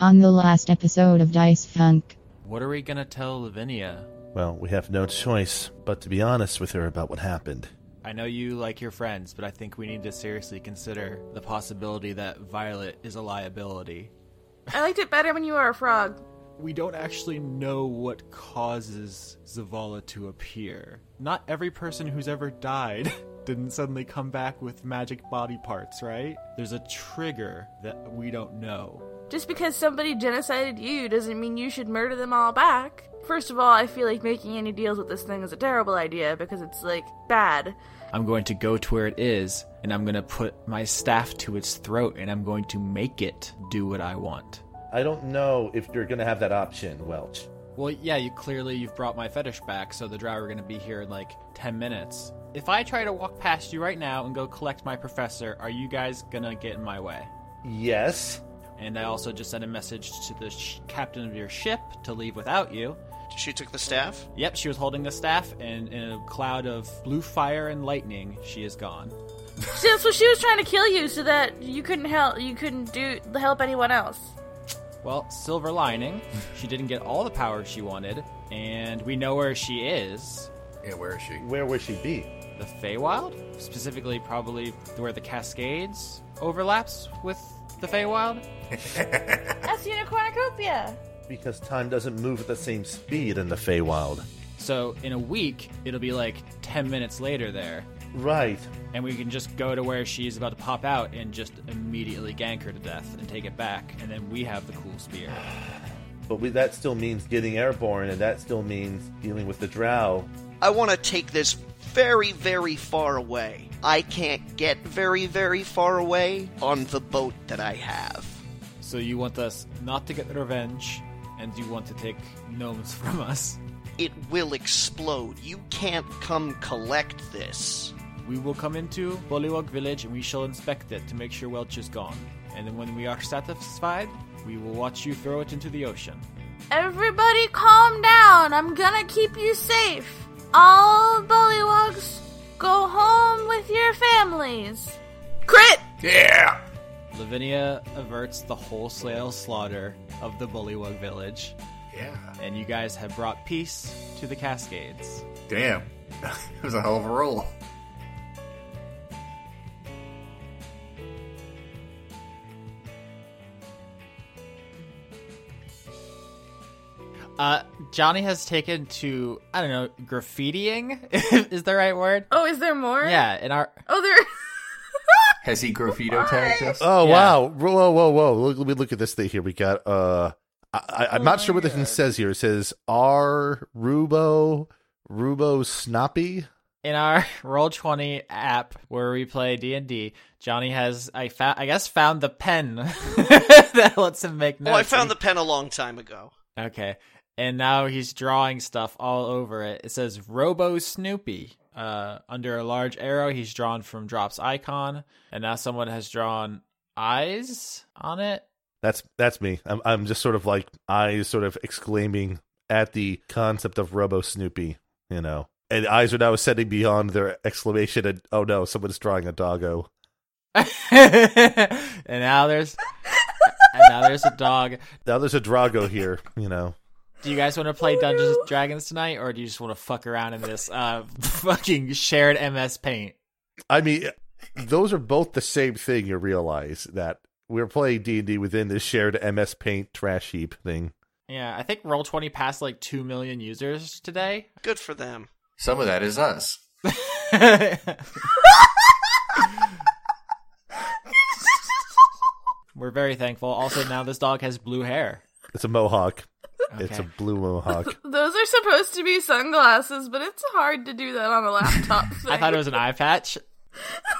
On the last episode of Dice Funk, What are we gonna tell Lavinia? Well, we have no choice but to be honest with her about what happened. I know you like your friends, but I think we need to seriously consider the possibility that Violet is a liability. I liked it better when you were a frog. We don't actually know what causes Zavala to appear. Not every person who's ever died didn't suddenly come back with magic body parts, right? There's a trigger that we don't know. Just because somebody genocided you doesn't mean you should murder them all back. First of all, I feel like making any deals with this thing is a terrible idea because it's like bad. I'm going to go to where it is, and I'm going to put my staff to its throat, and I'm going to make it do what I want. I don't know if you're going to have that option, Welch. Well, yeah, you clearly you've brought my fetish back, so the drow are going to be here in like 10 minutes. If I try to walk past you right now and go collect my professor, are you guys going to get in my way? Yes. And I also just sent a message to the sh- captain of your ship to leave without you. She took the staff? Yep, she was holding the staff, and in a cloud of blue fire and lightning, she is gone. See, that's what she was trying to kill you so that you couldn't help you couldn't do help anyone else. Well, silver lining, she didn't get all the power she wanted, and we know where she is. Yeah, where is she? Where would she be? The Feywild? Specifically, probably where the Cascades overlaps with the Feywild? That's Unicornucopia. Because time doesn't move at the same speed in the Feywild. So, in a week, it'll be like 10 minutes later there, Right. and we can just go to where she's about to pop out and just immediately gank her to death and take it back, and then we have the cool spear. But we, that still means getting airborne, and that still means dealing with the drow. I want to take this very, very far away. I can't get very, very far away on the boat that I have. So, you want us not to get revenge, and you want to take gnomes from us. It will explode. You can't come collect this. We will come into Bullywug Village and we shall inspect it to make sure Welch is gone. And then when we are satisfied, we will watch you throw it into the ocean. Everybody calm down. I'm gonna keep you safe. All bullywugs, go home with your families. Crit! Yeah! Lavinia averts the wholesale slaughter of the Bullywug Village, Yeah. and you guys have brought peace to the Cascades. Damn. it was a hell of a roll. Uh, Johnny has taken to, I don't know, graffitiing? is the right word? Oh, is there more? Yeah, in our. Oh, there. Has he graffito tagged us? Oh Yeah. wow! Whoa, whoa, whoa! Look, let me look at this thing here. We got. Uh, I, I, I'm not sure what this thing says here. It says R Rubo Rubo Snoppy. in our roll 20 app where we play d&d johnny has i found i guess found the pen that lets him make notes Oh, I found the pen a long time ago. okay and now he's drawing stuff all over it it says robo snoopy uh, under a large arrow he's drawn from drop's icon and now someone has drawn eyes on it That's that's me. I'm I'm just sort of like eyes, sort of exclaiming at the concept of Robo Snoopy. You know, and eyes are now ascending beyond their exclamation. And oh no, someone's drawing a doggo. and now there's and now there's a dog Now there's a Drago here. You know. Do you guys want to play Dungeons and Dragons tonight, or do you just want to fuck around in this uh, fucking shared MS Paint? I mean, those are both the same thing. You realize that we're playing D and D within this shared MS Paint trash heap thing. Yeah, I think Roll Twenty passed like two million users today. Good for them. Some of that is us. We're very thankful. Also, now this dog has blue hair. It's a mohawk. It's a blue mohawk. Those are supposed to be sunglasses, but it's hard to do that on a laptop. I thought it was an eye patch.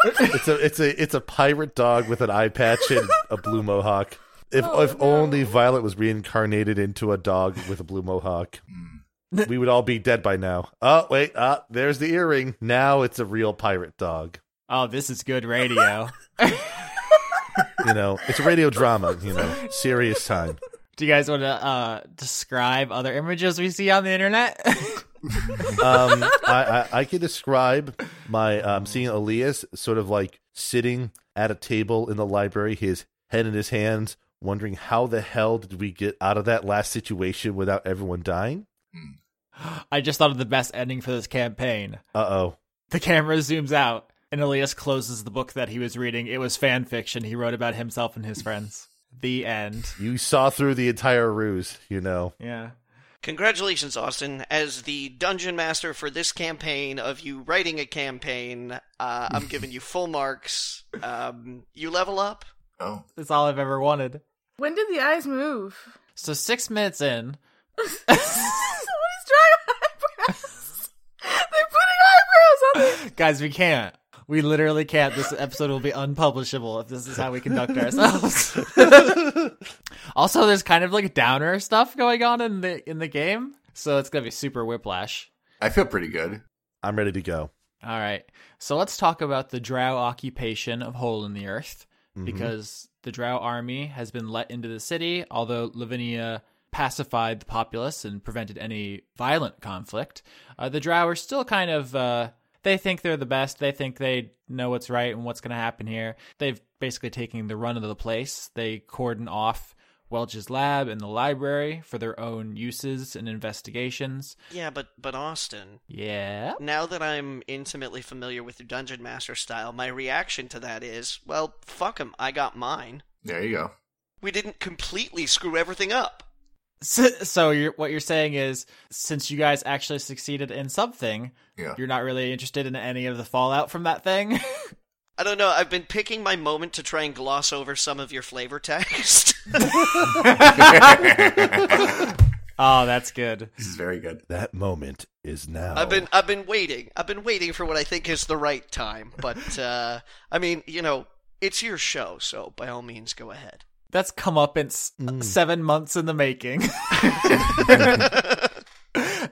it's a it's a it's a pirate dog with an eye patch and a blue mohawk. If if only Violet was reincarnated into a dog with a blue mohawk, we would all be dead by now. Oh wait, ah, there's the earring. Now it's a real pirate dog. Oh, this is good radio. You know, it's a radio drama. You know, serious time. Do you guys want to uh, describe other images we see on the internet? Um, I, I I can describe my um seeing Elias sort of like sitting at a table in the library, his head in his hands, wondering how the hell did we get out of that last situation without everyone dying? I just thought of the best ending for this campaign. Uh oh. The camera zooms out, and Elias closes the book that he was reading. It was fan fiction he wrote about himself and his friends. The end. You saw through the entire ruse, you know. Yeah. Congratulations, Austin. As the dungeon master for this campaign of you writing a campaign, uh, I'm giving you full marks. Um, you level up. Oh, That's all I've ever wanted. When did the eyes move? So six minutes in, Somebody's drawing eyebrows. They're putting eyebrows on their guys, we can't. We literally can't. This episode will be unpublishable if this is how we conduct ourselves. also, there's kind of like downer stuff going on in the in the game, so it's gonna be super whiplash. I feel pretty good. I'm ready to go. All right, so let's talk about the Drow occupation of Hole in the Earth Mhm. because the Drow army has been let into the city, although Lavinia pacified the populace and prevented any violent conflict. Uh, the Drow are still kind of. Uh, they think they're the best. They think they know what's right and what's going to happen here. They've basically taken the run of the place. They cordon off Welch's lab and the library for their own uses and investigations. Yeah, but but Austin. Yeah. Now that I'm intimately familiar with your dungeon master style, my reaction to that is, well, fuck 'em. I got mine. There you go. We didn't completely screw everything up. So, so you're, what you're saying is, since you guys actually succeeded in something, Yeah. you're not really interested in any of the fallout from that thing. I don't know. I've been picking my moment to try and gloss over some of your flavor text. oh, that's good. This is very good. That moment is now. I've been I've been waiting. I've been waiting for what I think is the right time. But uh I mean, you know, it's your show, so by all means go ahead. That's come up in s- Mm. seven months in the making.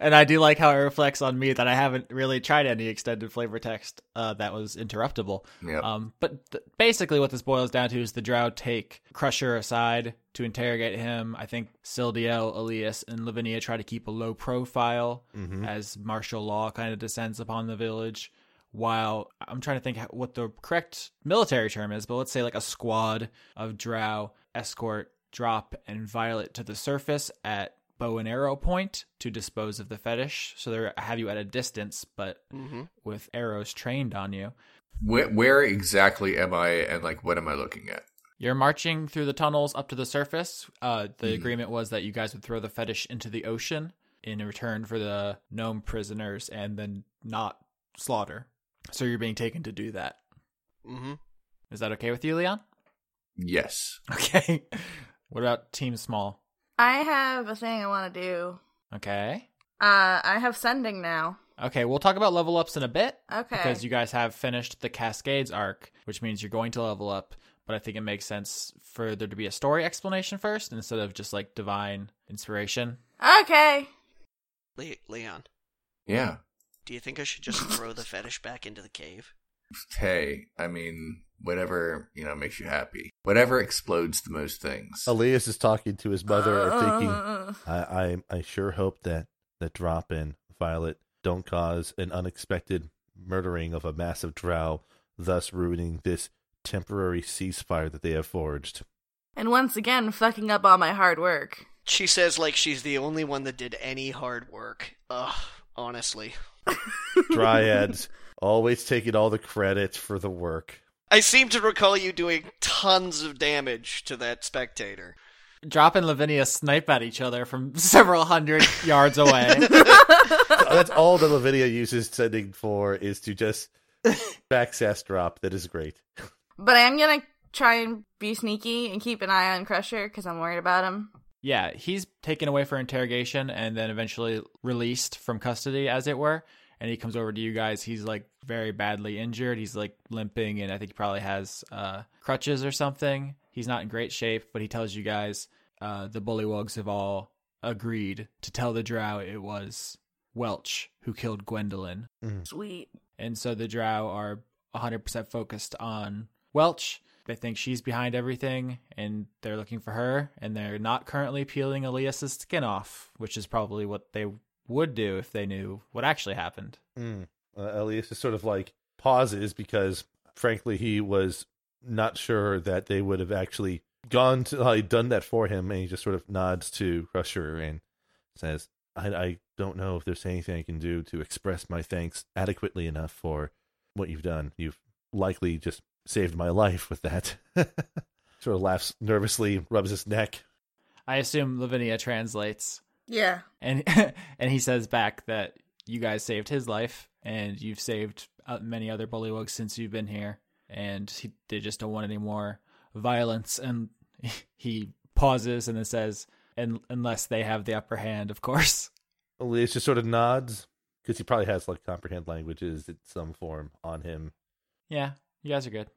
and I do like how it reflects on me that I haven't really tried any extended flavor text uh, that was interruptible. Yep. Um, but th- basically, what this boils down to is the Drow take Crusher aside to interrogate him. I think Sildiel, Elias, and Lavinia try to keep a low profile Mhm. as martial law kind of descends upon the village. While I'm trying to think what the correct military term is, but let's say like a squad of Drow escort Drop and Violet to the surface at bow and arrow point to dispose of the fetish. So they have you at a distance, but hmm with arrows trained on you. Where, where exactly am I, and like, what am I looking at? You're marching through the tunnels up to the surface. Uh, the Mhm. agreement was that you guys would throw the fetish into the ocean in return for the gnome prisoners and then not slaughter. So you're being taken to do that. hmm Is that okay with you, Leon? Yes. Okay. what about Team Small? I have a thing I want to do. Okay. Uh, I have sending now. Okay, we'll talk about level ups in a bit. Okay. because you guys have finished the Cascades arc, which means you're going to level up. But I think it makes sense for there to be a story explanation first instead of just like divine inspiration. Okay. Le- Leon, Yeah. do you think I should just throw the fetish back into the cave? Hey, I mean, whatever, you know, makes you happy. Whatever explodes the most things. Elias is talking to his mother, and thinking, uh, uh, uh, I, I, I sure hope that that drop in Violet don't cause an unexpected murdering of a massive drow, thus ruining this temporary ceasefire that they have forged. and once again, fucking up all my hard work. She says like she's the only one that did any hard work. Ugh, honestly. Dryads always taking all the credit for the work. I seem to recall you doing tons of damage to that spectator. Drop and Lavinia snipe at each other from several hundred yards away. That's all that Lavinia uses sending for is to just backsass drop. That is great. But I am gonna try and be sneaky and keep an eye on Crusher because I'm worried about him. yeah, he's taken away for interrogation and then eventually released from custody, as it were. And he comes over to you guys. He's like very badly injured. He's like limping, and I think he probably has uh, crutches or something. He's not in great shape, but he tells you guys uh, the bullywugs have all agreed to tell the drow it was Welch who killed Gwendolyn. Sweet. And so the drow are 100% focused on Welch. They think she's behind everything and they're looking for her. And they're not currently peeling Elias's skin off, which is probably what they would do if they knew what actually happened. Mm. Uh, Elias is sort of like pauses because, frankly, he was not sure that they would have actually gone to, uh, done that for him, and he just sort of nods to Crusher and says, I, I don't know if there's anything I can do to express my thanks adequately enough for what you've done. You've likely just saved my life with that. sort of laughs nervously, rubs his neck. I assume Lavinia translates, Yeah. and and he says back that you guys saved his life, and you've saved uh, many other bullywugs since you've been here, and he, they just don't want any more violence. And he pauses and then says, "And unless they have the upper hand, of course." Elias just sort of nods because he probably has like comprehend languages in some form on him. Yeah, you guys are good.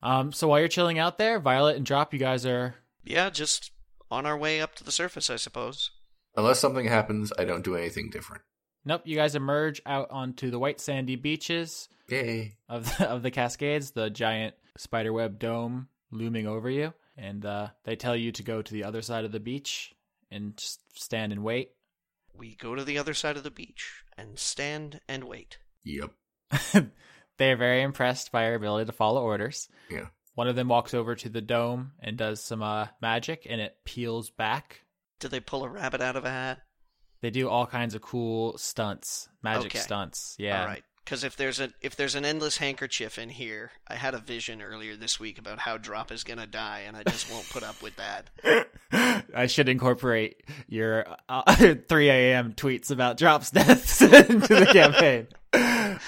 Um, so while you're chilling out there, Violet and Drop, you guys are Yeah, just on our way up to the surface, I suppose. Unless something happens, I don't do anything different. nope. You guys emerge out onto the white sandy beaches Yay. of the, of the Cascades, the giant spiderweb dome looming over you, and uh, they tell you to go to the other side of the beach and just stand and wait. We go to the other side of the beach and stand and wait. Yep. they are very impressed by your ability to follow orders. Yeah. One of them walks over to the dome and does some uh, magic, and it peels back. Did they pull a rabbit out of a hat? They do all kinds of cool stunts, magic Okay. stunts. Yeah. All right. Because if there's a if there's an endless handkerchief in here, I had a vision earlier this week about how Drop is gonna die, and I just won't put up with that. I should incorporate your uh, 3 a.m. tweets about drops deaths into the campaign.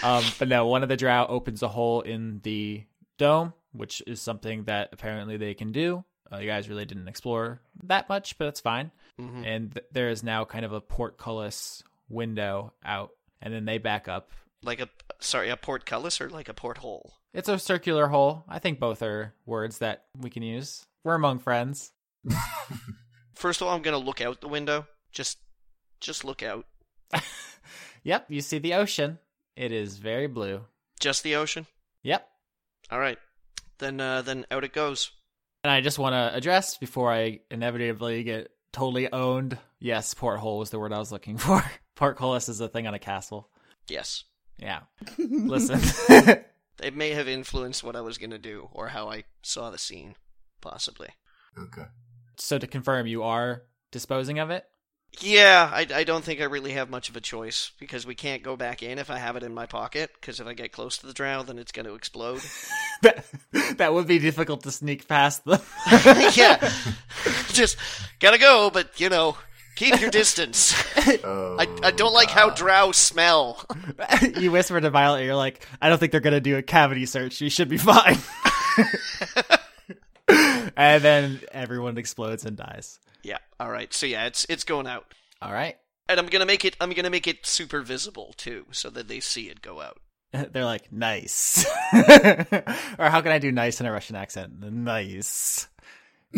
Um, but no, one of the drow opens a hole in the dome, which is something that apparently they can do. Uh, you guys really didn't explore that much, but that's fine. Hmm And th- there is now kind of a portcullis window out, and then they back up. Like a sorry, a portcullis or like a porthole. It's a circular hole. I think both are words that we can use. We're among friends. First of all, I'm gonna look out the window. Just just look out. Yep, you see the ocean. It is very blue. Just the ocean. Yep. All right. Then uh, then out it goes. And I just want to address before I inevitably get totally owned. Yes, porthole was the word I was looking for. Portcullis is a thing on a castle. Yes. Yeah. Listen. It may have influenced what I was gonna do or how I saw the scene, possibly. Okay. so to confirm, you are disposing of it? Yeah, I, I don't think I really have much of a choice because we can't go back in if I have it in my pocket. Because if I get close to the drow, then it's going to explode. That, that would be difficult to sneak past them. yeah, just gotta go, but you know, keep your distance. Oh, I, I don't like how oh, drow smell. you whisper to Violet, you're like, I don't think they're going to do a cavity search. You should be fine. and then everyone explodes and dies. yeah, all right. So yeah, it's it's going out, All right. and I'm gonna make it. I'm gonna make it super visible too, so that they see it go out. They're like, nice. or how can I do nice in a Russian accent? Nice.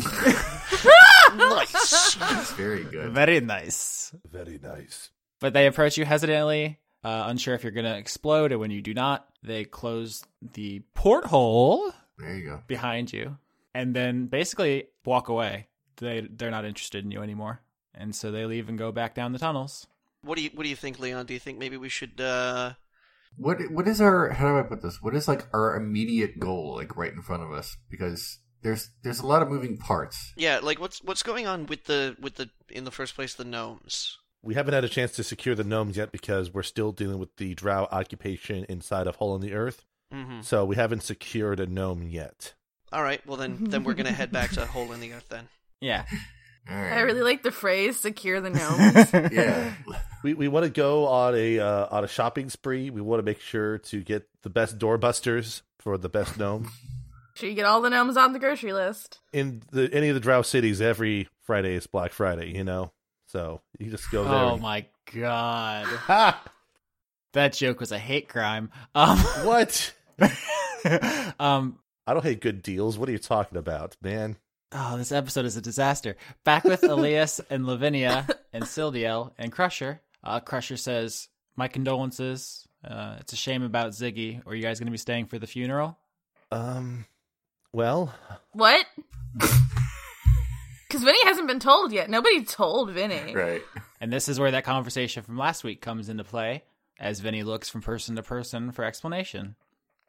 Nice. That's very good. Very nice. Very nice. But they approach you hesitantly, uh, unsure if you're going to explode, and when you do not, they close the porthole There you go. behind you and then basically walk away. They, they're not interested in you anymore. And so they leave and go back down the tunnels. what do you What do you think, Leon? Do you think maybe we should? uh What what is our how do I put this? What is like our immediate goal like right in front of us? Because there's there's a lot of moving parts. Yeah, like what's what's going on with the with the in the first place the gnomes? We haven't had a chance to secure the gnomes yet because we're still dealing with the drow occupation inside of Hole in the Earth. Mm-hmm. So we haven't secured a gnome yet. All right, well then then we're gonna head back to Hole in the Earth then. Yeah. All right. I really like the phrase "secure the gnomes." yeah. We we want to go on a uh, on a shopping spree. We want to make sure to get the best doorbusters for the best gnome. sure, you get all the gnomes on the grocery list. In the any of the drow cities, every Friday is Black Friday. You know, so you just go there. Oh and- my god. That joke was a hate crime. Um, What? um, I don't hate good deals. What are you talking about, man? Oh, this episode is a disaster. Back with Elias and Lavinia and Sildiel and Crusher. Uh, Crusher says, "My condolences. Uh, it's a shame about Ziggy. Are you guys going to be staying for the funeral?" Um, well, What? Because Vinny hasn't been told yet. Nobody told Vinny. Right. And this is where that conversation from last week comes into play, as Vinny looks from person to person for explanation.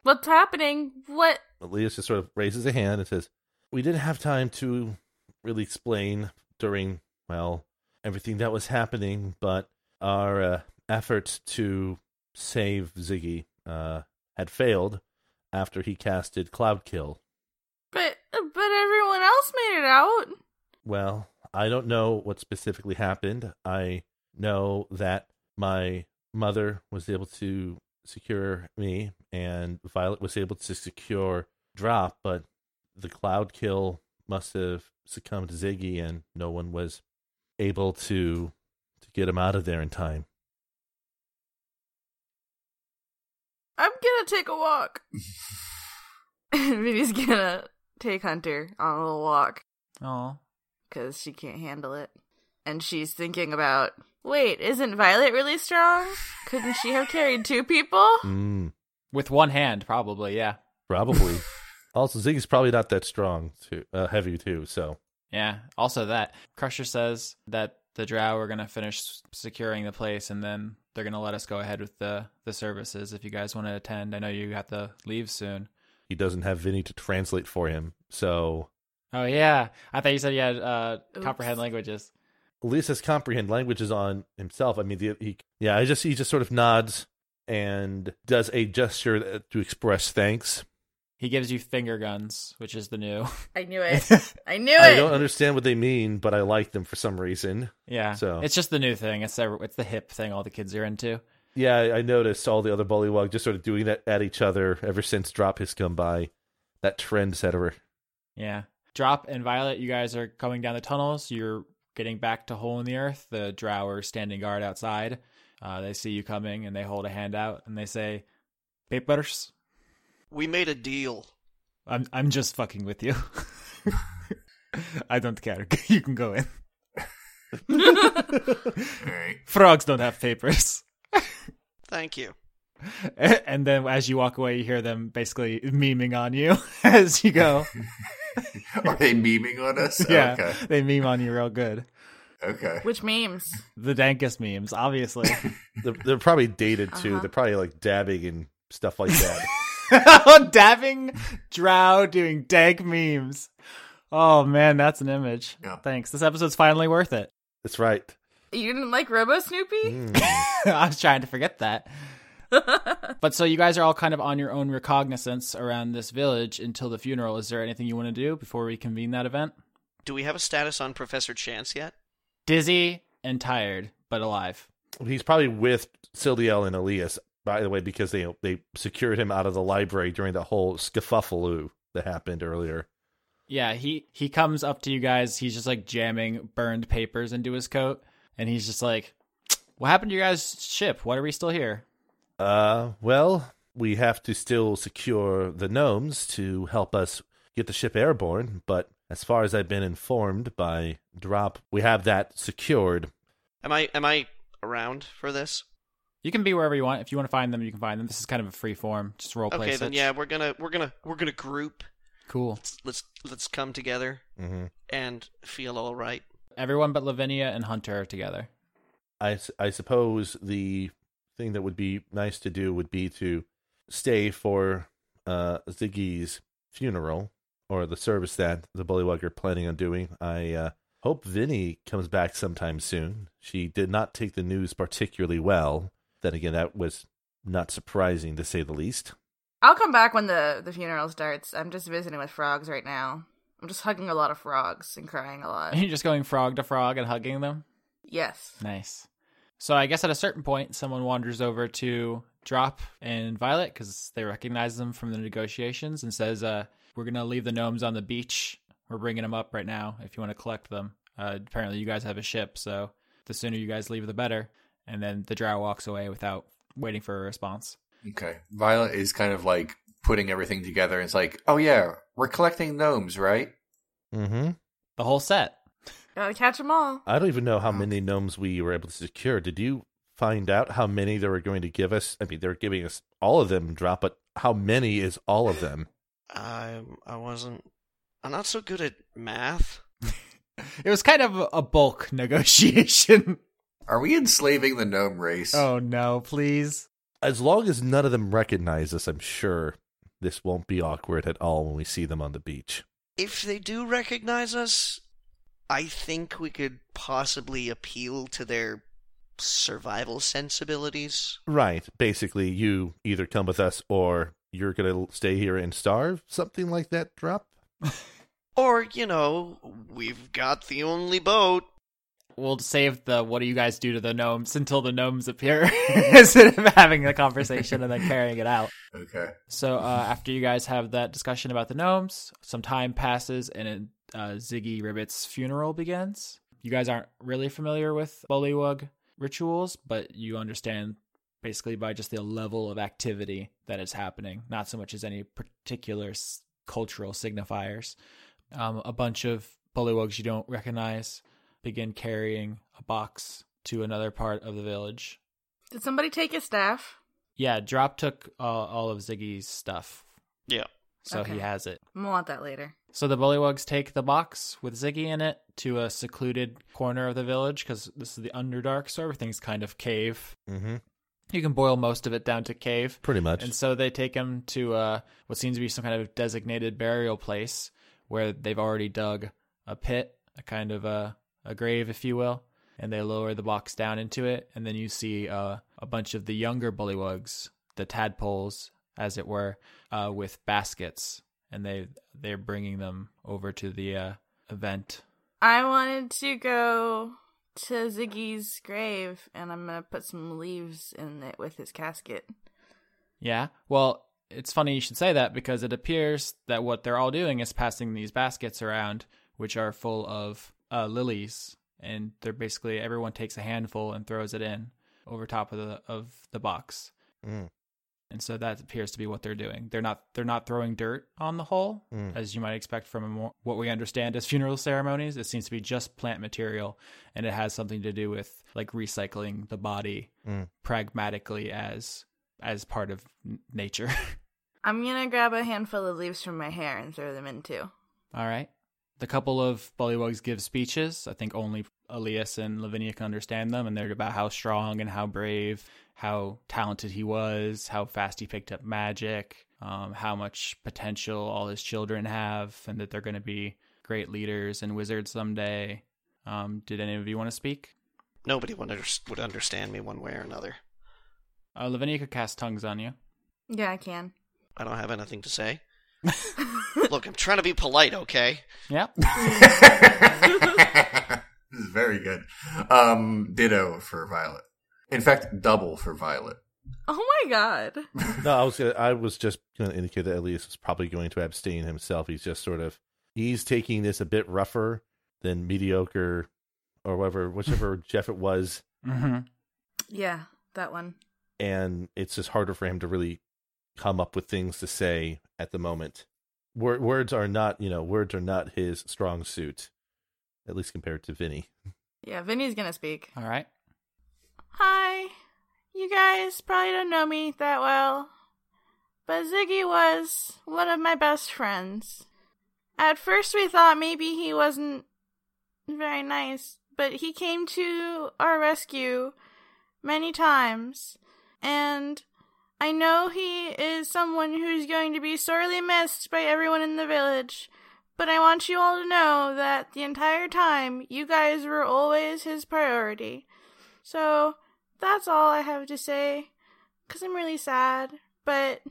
What's happening? What? Elias just sort of raises a hand and says, we didn't have time to really explain during well everything that was happening, but our uh, efforts to save Ziggy uh, had failed after he casted Cloud Kill. But but everyone else made it out. Well, I don't know what specifically happened. I know that my mother was able to secure me, and Violet was able to secure Drop, but the Cloud Kill must have succumbed to Ziggy, and no one was able to to get him out of there in time. I'm gonna take a walk. Vinny's gonna take Hunter on a little walk Oh, because she can't handle it. And she's thinking about wait, isn't Violet really strong? Couldn't she have carried two people? Mm, with one hand, probably. Yeah, probably. also, Ziggy's probably not that strong, too, uh, heavy too. So yeah. Also, that Crusher says that the Drow are gonna finish securing the place, and then they're gonna let us go ahead with the the services. If you guys want to attend, I know you have to leave soon. he doesn't have Vinny to translate for him. So Oh yeah, I thought you said you had uh, Oops. comprehend languages. at least has comprehend languages on himself. I mean, the, he yeah, I just he just sort of nods and does a gesture to express thanks. He gives you finger guns, which is the new. I knew it. I knew it. I don't understand what they mean, but I like them for some reason. yeah, So- it's just the new thing. It's the, it's the hip thing all the kids are into. Yeah, I I noticed all the other bullywug just sort of doing that at each other ever since Drop has come by. That trend setter. Yeah. Drop and Violet, you guys are coming down the tunnels. You're getting back to Hole in the Earth. The Drow are standing guard outside. Uh, they see you coming and they hold a hand out and they say, "Papers." We made a deal. I'm I'm just fucking with you. I don't care. You can go in. All right. Frogs don't have papers. Thank you. And then as you walk away, you hear them basically memeing on you as you go. Are they memeing on us? Yeah, Okay. they meme on you real good. Okay. Which memes? The dankest memes, obviously. They're, they're probably dated too. Uh-huh. They're probably like dabbing and stuff like that. Dabbing Drow doing dank memes. Oh man, that's an image. Yeah. Thanks. This episode's finally worth it. That's right. You didn't like Robo Snoopy? Mm. I was trying to forget that. but so you guys are all kind of on your own recognizance around this village until the funeral. Is there anything you want to do before we convene that event? Do we have a status on Professor Chance yet? Dizzy and tired, but alive. He's probably with Sildiel and Elias, by the way, because they they secured him out of the library during the whole scuffle that happened earlier. Yeah, he he comes up to you guys. He's just like jamming burned papers into his coat, and he's just like, "What happened to your guys' ship? Why are we still here?" Uh, well, we have to still secure the gnomes to help us get the ship airborne, but as far as I've been informed by Drop, we have that secured. Am I am I around for this? You can be wherever you want. If you want to find them, you can find them. This is kind of a free form, just role play. Okay, then yeah, we're gonna we're gonna we're gonna group. cool. Let's let's, let's come together mm-hmm. and feel all right. Everyone but Lavinia and Hunter are together. I I suppose the thing that would be nice to do would be to stay for uh, Ziggy's funeral or the service that the Bullywug are planning on doing. I uh, hope Vinny comes back sometime soon. She did not take the news particularly well. Then again, that was not surprising to say the least. I'll come back when the, the funeral starts. I'm just visiting with frogs right now. I'm just hugging a lot of frogs and crying a lot. You're just going frog to frog and hugging them? yes. Nice. So I guess at a certain point, someone wanders over to Drop and Violet because they recognize them from the negotiations and says, uh, "We're gonna leave the gnomes on the beach. We're bringing them up right now. If you want to collect them, uh, apparently you guys have a ship, so the sooner you guys leave, the better." And then the Drow walks away without waiting for a response. Okay. Violet is kind of like putting everything together. It's like, oh yeah, we're collecting gnomes, right? Mm-hmm. The whole set. Gotta catch them all. I don't even know how many gnomes we were able to secure. Did you find out how many they were going to give us? I mean, they were giving us all of them, Drop, but how many is all of them? I I wasn't. I'm not so good at math. It was kind of a bulk negotiation. Are we enslaving the gnome race? oh no, please. As long as none of them recognize us, I'm sure this won't be awkward at all when we see them on the beach. if they do recognize us, I think we could possibly appeal to their survival sensibilities. Right. Basically, you either come with us or you're going to stay here and starve. Something like that, drop? Or, you know, we've got the only boat. We'll save the what do you guys do to the gnomes until the gnomes appear instead of having a conversation and then carrying it out. Okay. So uh, after you guys have that discussion about the gnomes, some time passes and uh, Ziggy Ribbit's funeral begins. You guys aren't really familiar with Bullywug rituals, but you understand basically by just the level of activity that is happening, not so much as any particular s- cultural signifiers. Um, a bunch of Bullywugs you don't recognize begin carrying a box to another part of the village. Did somebody take his staff? Yeah, Drop took uh, all of Ziggy's stuff, Yeah. so he has it. I'm gonna want that later. So the Bullywugs take the box with Ziggy in it to a secluded corner of the village because this is the Underdark, so everything's kind of cave. Mm-hmm. You can boil most of it down to cave. Pretty much. And so they take him to uh, what seems to be some kind of designated burial place where they've already dug a pit, a kind of a, a grave, if you will. And they lower the box down into it. And then you see uh, a bunch of the younger bullywugs, the tadpoles, as it were, uh, with baskets. And they, they're bringing them over to the uh, event. I wanted to go to Ziggy's grave, and I'm gonna put some leaves in it with his casket. Yeah. Well, it's funny you should say that because it appears that what they're all doing is passing these baskets around, which are full of uh, lilies, and they're basically everyone takes a handful and throws it in over top of the of the box. Mm. And so that appears to be what they're doing. They're not they're not throwing dirt on the hole, Mm. as you might expect from a more, what we understand as funeral ceremonies. It seems to be just plant material, and it has something to do with like recycling the body Mm. pragmatically as as part of n- nature. I'm gonna grab a handful of leaves from my hair and throw them in too. All right. The couple of bullywugs give speeches. I think only Elias and Lavinia can understand them, and they're about how strong and how brave, how talented he was, how fast he picked up magic, um, how much potential all his children have, and that they're going to be great leaders and wizards someday. Um, did any of you want to speak? Nobody would, under- would understand me one way or another. Uh, Lavinia could cast tongues on you. Yeah, I can. I don't have anything to say. Look, I'm trying to be polite, okay? Yep. this is very good. Um, ditto for Violet. In fact, double for Violet. Oh my god. No, I was gonna, I was just going to indicate that Elias is probably going to abstain himself. He's just sort of he's taking this a bit rougher than mediocre or whatever, whichever Jeff it was, Mm-hmm. Yeah, that one. and it's just harder for him to really come up with things to say at the moment. Wor- words are not, you know, words are not his strong suit, at least compared to Vinny. Yeah, Vinny's gonna speak. All right. Hi. You guys probably don't know me that well, but Ziggy was one of my best friends. At first, we thought maybe he wasn't very nice, but he came to our rescue many times, and I know he is someone who's going to be sorely missed by everyone in the village. But I want you all to know that the entire time, you guys were always his priority. So, that's all I have to say. Because I'm really sad. But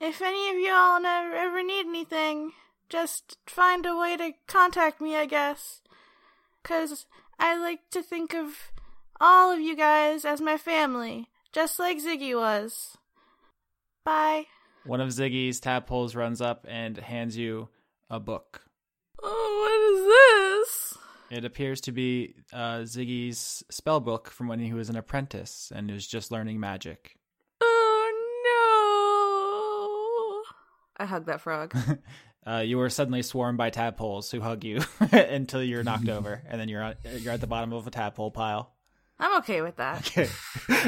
if any of y'all never ever need anything, just find a way to contact me, I guess. Because I like to think of all of you guys as my family, just like Ziggy was. Bye. One of Ziggy's tadpoles runs up and hands you a book. Oh, what is this? It appears to be uh, Ziggy's spell book from when he was an apprentice and was just learning magic. Oh no! I hug that frog. Uh, you were suddenly swarmed by tadpoles who hug you until you're knocked over, and then you're on, you're at the bottom of a tadpole pile. I'm okay with that. Okay,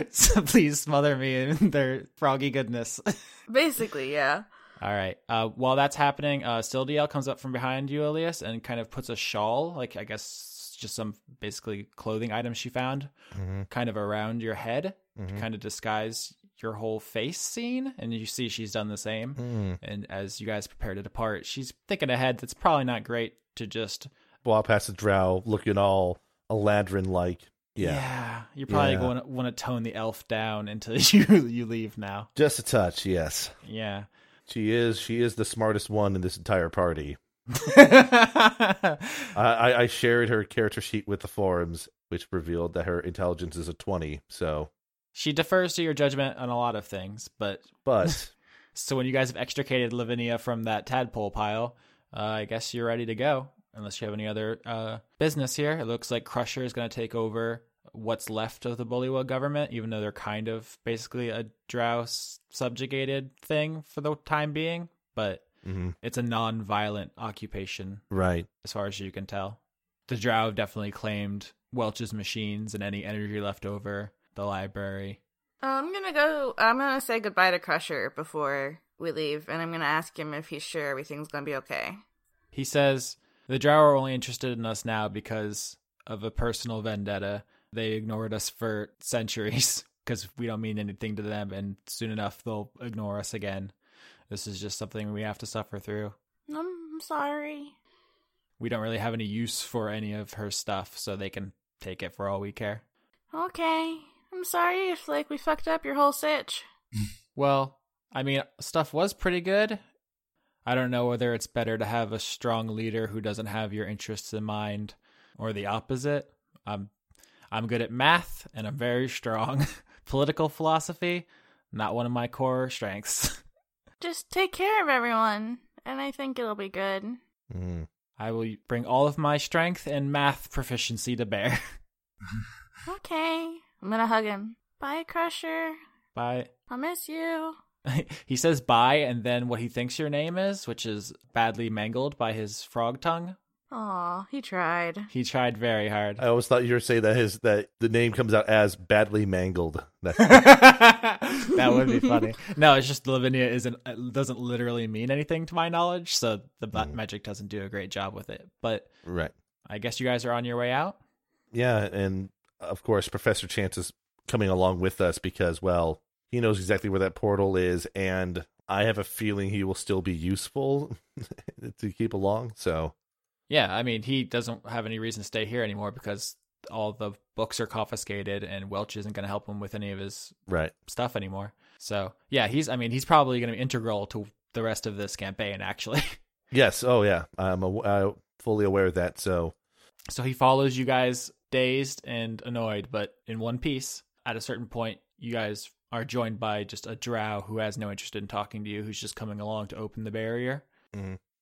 so please smother me in their froggy goodness. Basically, yeah. All right. Uh, while that's happening, uh, Sildiel comes up from behind you, Elias, and kind of puts a shawl, like I guess just some basically clothing item she found, Mm-hmm. kind of around your head, Mhm. to kind of disguise your whole face scene, and you see she's done the same. Mm. And as you guys prepare to depart, she's thinking ahead. That's probably not great to just Walk past the drow, looking all Eladrin like. Yeah. you're probably Yeah. going to want to tone the elf down until you you leave now. Just a touch, yes. Yeah. She is. She is the smartest one in this entire party. I, I, I shared her character sheet with the forums, which revealed that her intelligence is a twenty. So, she defers to your judgment on a lot of things, but but so when you guys have extricated Lavinia from that tadpole pile, uh, I guess you're ready to go. Unless you have any other uh, business here, it looks like Crusher is going to take over what's left of the Bullywug government, even though they're kind of basically a drow subjugated thing for the time being. But mhm, it's a non-violent occupation right. as far as you can tell. The Drow definitely claimed Welch's machines and any energy left over, the library. I'm gonna go. I'm gonna say goodbye to Crusher before we leave, and I'm gonna ask him if he's sure everything's gonna be okay. He says the Drow are only interested in us now because of a personal vendetta. They ignored us for centuries because we don't mean anything to them, and soon enough they'll ignore us again. This is just something we have to suffer through. I'm sorry. We don't really have any use for any of her stuff, so they can take it for all we care. Okay. I'm sorry if like we fucked up your whole sitch. Well, I mean, stuff was pretty good. I don't know whether it's better to have a strong leader who doesn't have your interests in mind or the opposite. I'm I'm good at math and I'm very strong. Political philosophy, not one of my core strengths. Just take care of everyone, and I think it'll be good. Mm. I will bring all of my strength and math proficiency to bear. Okay. I'm gonna hug him. Bye, Crusher. Bye. I miss you. he says bye and then what he thinks your name is, which is badly mangled by his frog tongue. Aw, he tried. He tried very hard. I always thought you were saying that his that the name comes out as badly mangled. That, that would be funny. No, it's just Lavinia isn't doesn't literally mean anything to my knowledge, so the ma- Mm. magic doesn't do a great job with it. But right. I guess you guys are on your way out. Yeah, and of course Professor Chance is coming along with us because well, he knows exactly where that portal is and I have a feeling he will still be useful to keep along. So, Yeah, I mean he doesn't have any reason to stay here anymore because all the books are confiscated and Welch isn't going to help him with any of his right. stuff anymore. So yeah, he's I mean he's probably going to be integral to the rest of this campaign actually. Yes. Oh, yeah. I'm a, uh, fully aware of that. So, So he follows you guys dazed and annoyed, but in one piece. At a certain point, you guys are joined by just a drow who has no interest in talking to you, who's just coming along to open the barrier.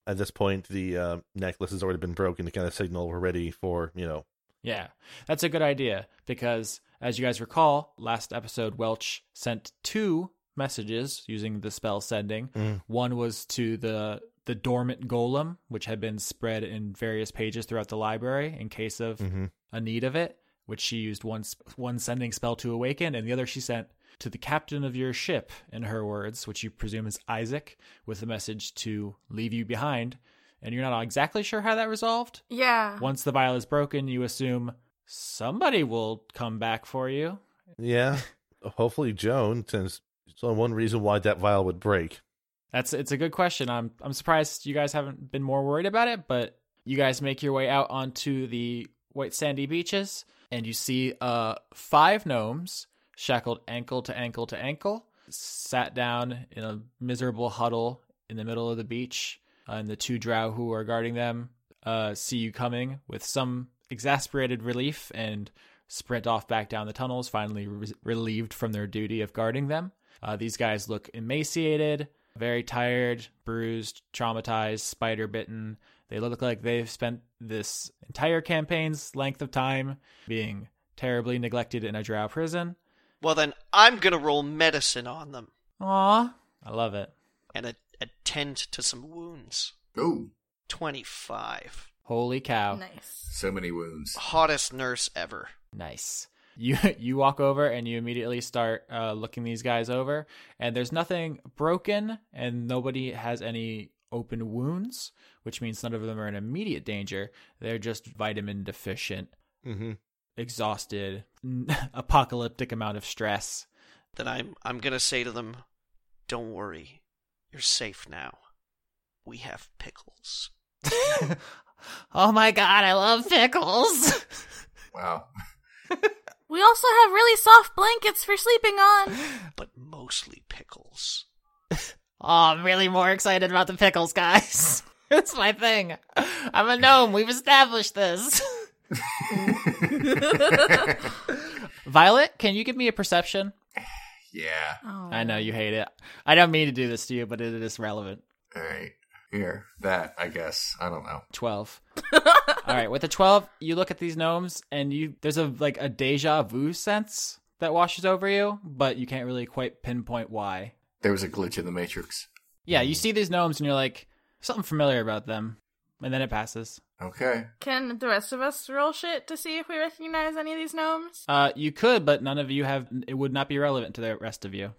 At this point, the uh, necklace has already been broken to kind of signal we're ready for you know. Yeah, that's a good idea because, as you guys recall, last episode, Welch sent two messages using the spell sending. Mm. One was to the the dormant golem, which had been spread in various pages throughout the library in case of Mhm. a need of it, which she used one one sending spell to awaken, and the other she sent to the captain of your ship, in her words, which you presume is Isaac, with the message to leave you behind. And you're not exactly sure how that resolved. Yeah. Once the vial is broken, you assume somebody will come back for you. Yeah. Hopefully, Joan, since it's only one reason why that vial would break. That's it's a good question. I'm I'm surprised you guys haven't been more worried about it, but you guys make your way out onto the white sandy beaches and you see uh five gnomes shackled ankle to ankle to ankle, sat down in a miserable huddle in the middle of the beach, uh, and the two drow who are guarding them uh see you coming with some exasperated relief and sprint off back down the tunnels, finally re- relieved from their duty of guarding them. Uh, these guys look emaciated, very tired, bruised, traumatized, spider bitten. They look like they've spent this entire campaign's length of time being terribly neglected in a drow prison. Well, then I'm gonna roll medicine on them Aw, I love it. and a- attend to some wounds. Oh, 25. Holy cow. Nice. so many wounds. Hottest nurse ever. Nice. You you walk over and you immediately start uh, looking these guys over, and there's nothing broken, and nobody has any open wounds, which means none of them are in immediate danger. They're just vitamin deficient, Mm-hmm. Exhausted, apocalyptic amount of stress. Then I'm I'm gonna say to them, "Don't worry, you're safe now. We have pickles." oh my god, I love pickles. Wow. We also have really soft blankets for sleeping on. but mostly pickles. oh, I'm really more excited about the pickles, guys. It's my thing. I'm a gnome. We've established this. Violet, can you give me a perception? yeah. Oh. I know you hate it. I don't mean to do this to you, but it is relevant. All right. Here. That, I guess. I don't know. 12. All right, with the 12, you look at these gnomes and you there's a like a deja vu sense that washes over you, but you can't really quite pinpoint why. There was a glitch in the Matrix. Yeah, you see these gnomes and you're like something familiar about them, and then it passes. Okay. Can the rest of us roll shit to see if we recognize any of these gnomes? Uh, you could, but none of you have. It would not be relevant to the rest of you.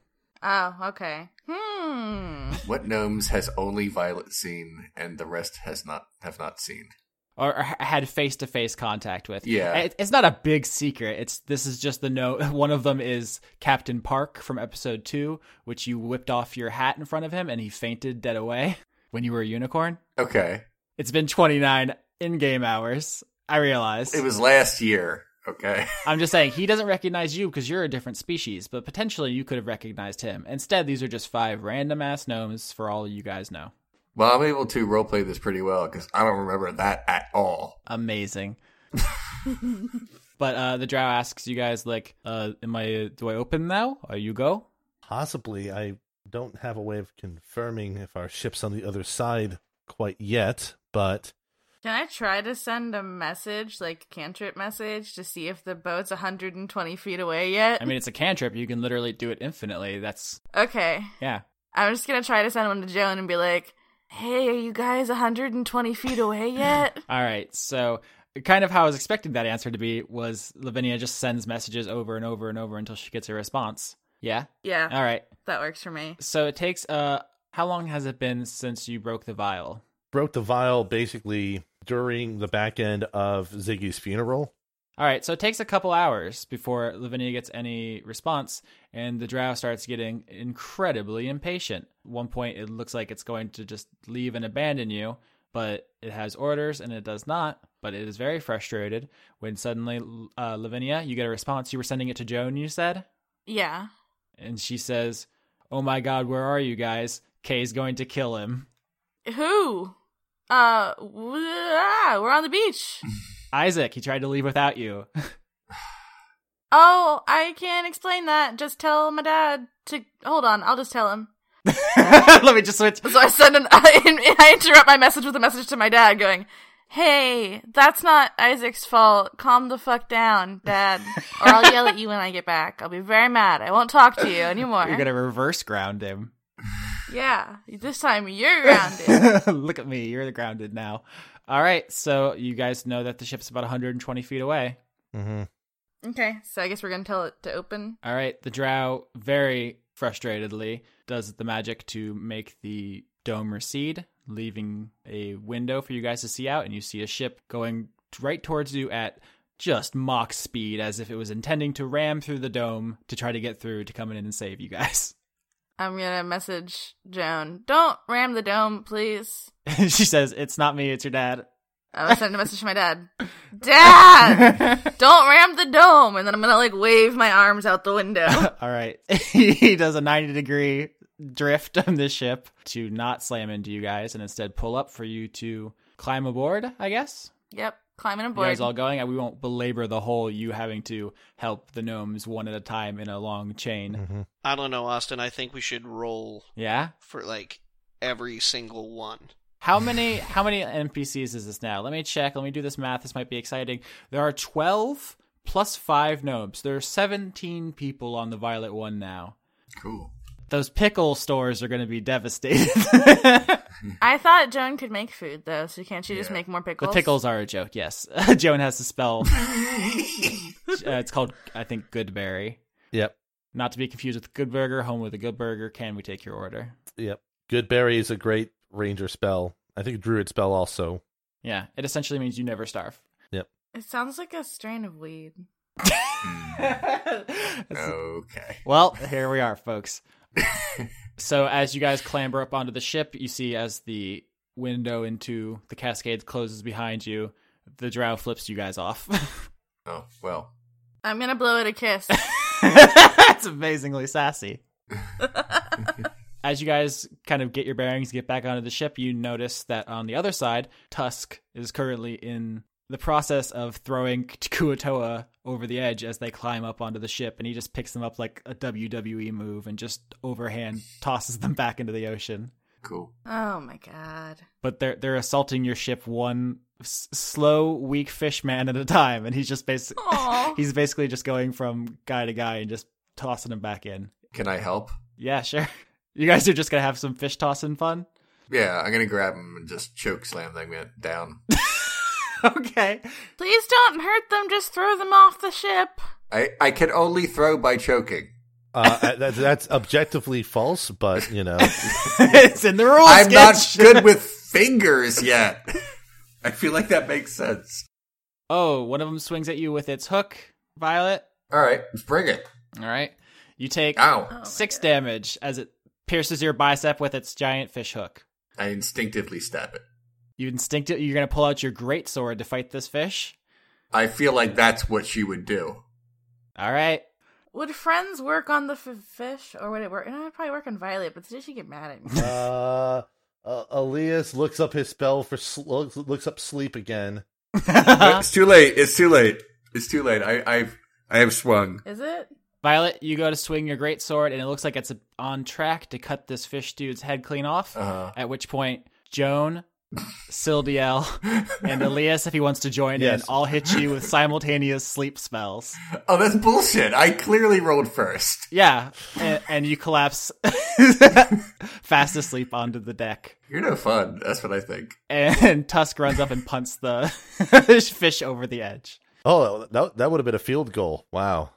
Oh, okay. Hmm. What gnomes has only Violet seen and the rest has not have not seen? Or, or had face to face contact with. Yeah. It- it's not a big secret. It's this is just the note. One of them is Captain Park from episode two, which you whipped off your hat in front of him and he fainted dead away when you were a unicorn. Okay. It's been 29 in game hours. I realize. It was last year. Okay. I'm just saying he doesn't recognize you because you're a different species, but potentially you could have recognized him. Instead, these are just five random ass gnomes for all you guys know. Well, I'm able to roleplay this pretty well because I don't remember that at all. Amazing. but uh the drow asks you guys like, uh, am I do I open now? Or you go? Possibly, I don't have a way of confirming if our ship's on the other side quite yet, but Can I try to send a message, like cantrip message, to see if the boat's 120 feet away yet? I mean it's a cantrip, you can literally do it infinitely. That's okay. yeah. I'm just gonna try to send one to Joan and be like, "Hey, are you guys 120 feet away yet?" Alright, so kind of how I was expecting that answer to be was Lavinia just sends messages over and over and over until she gets a response. Yeah? yeah, Alright. that works for me. So it takes uh how long has it been since you broke the vial? Broke the vial basically during the back end of Ziggy's funeral. All right, so it takes a couple hours before Lavinia gets any response, and the drow starts getting incredibly impatient. At one point, it looks like it's going to just leave and abandon you, but it has orders and it does not. But it is very frustrated when suddenly, uh, Lavinia, you get a response. You were sending it to Joan, you said? Yeah. And she says, Oh my god, where are you guys? Kay's going to kill him. Who? Uh, ah, we're on the beach. Isaac, he tried to leave without you. Oh, I can't explain that. Just tell my dad to hold on. I'll just tell him. Let me just switch. So I send an I interrupt my message with a message to my dad, going, "Hey, that's not Isaac's fault. Calm the fuck down, Dad, or I'll yell at you when I get back. I'll be very mad. I won't talk to you anymore." You're gonna reverse ground him. Yeah, this time you're grounded. Look at me, you're grounded now. All right, so you guys know that the ship's about 120 feet away. Mm-hmm. okay, so I guess we're gonna tell it to open. All right, the drow very frustratedly does the magic to make the dome recede, leaving a window for you guys to see out, and you see a ship going right towards you at just Mach speed, as if it was intending to ram through the dome to try to get through to come in and save you guys. I'm gonna message Joan. Don't ram the dome, please. she says, "It's not me, it's your dad." I'm gonna send a message to my dad. Dad, don't ram the dome, and then I'm gonna like wave my arms out the window. All right. he does a 90 degree drift on this ship to not slam into you guys and instead pull up for you to climb aboard, I guess. yep, climbing You aboard. guys all going. We won't belabor the whole you having to help the gnomes one at a time in a long chain. Mm-hmm. I don't know, Austin. I think we should roll Yeah? for like every single one. How many how many NPCs is this now? Let me check. Let me do this math. This might be exciting. There are 12 plus 5 gnomes. There are 17 people on the Violet one now. Cool. Those pickle stores are going to be devastated. I thought Joan could make food though, so can't she just Yeah. make more pickles? The pickles? pickles are a joke, yes. Joan has to spell. uh, it's called, I think, Goodberry. Yep. Not to be confused with Good Burger, home with a Good Burger. Can we take your order? Yep. Goodberry is a great ranger spell. I think druid spell also. Yeah, it essentially means you never starve. Yep. It sounds like a strain of weed. Okay. Well, here we are, folks. So as you guys clamber up onto the ship, you see as the window into the Cascades closes behind you, the drow flips you guys off. Oh well. I'm gonna blow it a kiss. That's amazingly sassy. As you guys kind of get your bearings, get back onto the ship, you notice that on the other side, Tusk is currently in the process of throwing Kuo-toa over the edge as they climb up onto the ship, and he just picks them up like a WWE move and just overhand tosses them back into the ocean. Cool. oh my god. But they're they're assaulting your ship one s- slow, weak fish man at a time, and he's just basically he's basically just going from guy to guy and just tossing them back in. Can I help? Yeah, sure. You guys are just gonna have some fish tossing fun. Yeah, I'm gonna grab him and just choke slam them down. okay. Please don't hurt them, just throw them off the ship. I I can only throw by choking. Uh, that, that's objectively false, but you know, it's in the rules. I'm not Sketch. good with fingers yet. I feel like that makes sense. Oh, one of them swings at you with its hook, Violet. All right, let's bring it. All right. You take Ow! Oh my six damage as it pierces your bicep with its giant fish hook. I instinctively stab it. You instinct you're gonna pull out your great sword to fight this fish. I feel like that's what she would do. All right. Would friends work on the f- fish, or would it work? No, it'd probably work on Violet, but did she get mad at me? uh, uh, Elias looks up his spell for sl- looks, looks up sleep again. it's too late. It's too late. It's too late. I I've I have swung. Is it? Violet, you go to swing your great sword, and it looks like it's on track to cut this fish dude's head clean off. Uh-huh. At which point, Joan, Sildiel, and Elias, if he wants to join Yes. in, all hit you with simultaneous sleep spells. Oh, that's bullshit. I clearly rolled first. Yeah, and, and you collapse fast asleep onto the deck. You're no fun. That's what I think. And Tusk runs up and punts the fish over the edge. Oh, that that would have been a field goal. Wow,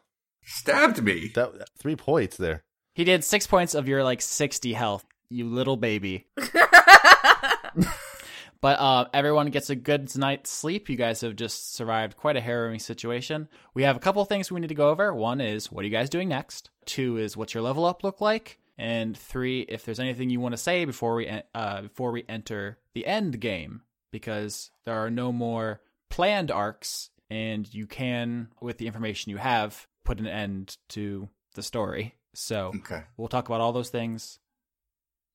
Stabbed me. that three points there. He did six points of your like 60 health, you little baby. But uh, everyone gets a good night's sleep. You guys have just survived quite a harrowing situation. We have a couple things we need to go over. One is what are you guys doing next? Two is what's your level up look like? And three, if there's anything you want to say before we uh, before we enter the end game, because there are no more planned arcs, and you can, with the information you have, put an end to the story. So Okay. we'll talk about all those things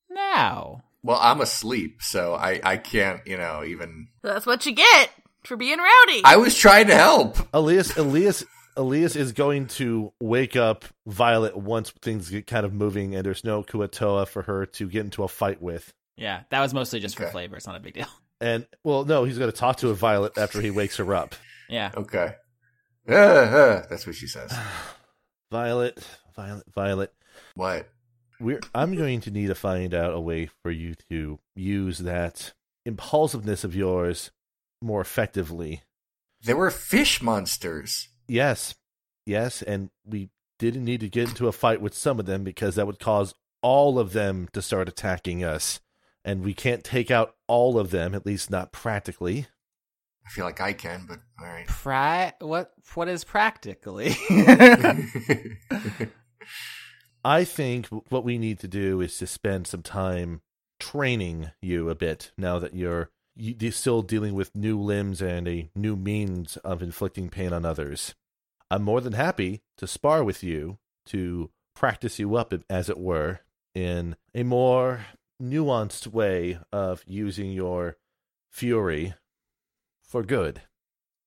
now. Well, I'm asleep, so I I can't, you know, even. That's what you get for being rowdy. I was trying to help. Elias, Elias, Elias is going to wake up Violet once things get kind of moving, and there's no Kuo-toa for her to get into a fight with. Yeah, that was mostly just for flavor. It's not a big deal. And well, no, he's going to talk to a Violet after he wakes her up. Yeah. Okay. Uh, uh, that's what she says. Violet, Violet, Violet. What? We're I'm going to need to find out a way for you to use that impulsiveness of yours more effectively. There were fish monsters. Yes. Yes, and we didn't need to get into a fight with some of them because that would cause all of them to start attacking us. And we can't take out all of them, at least not practically. I feel like I can, but all right. Pri- what what is practically? I think what we need to do is to spend some time training you a bit now that you're you- you're still dealing with new limbs and a new means of inflicting pain on others. I'm more than happy to spar with you to practice you up, as it were, in a more nuanced way of using your fury for good.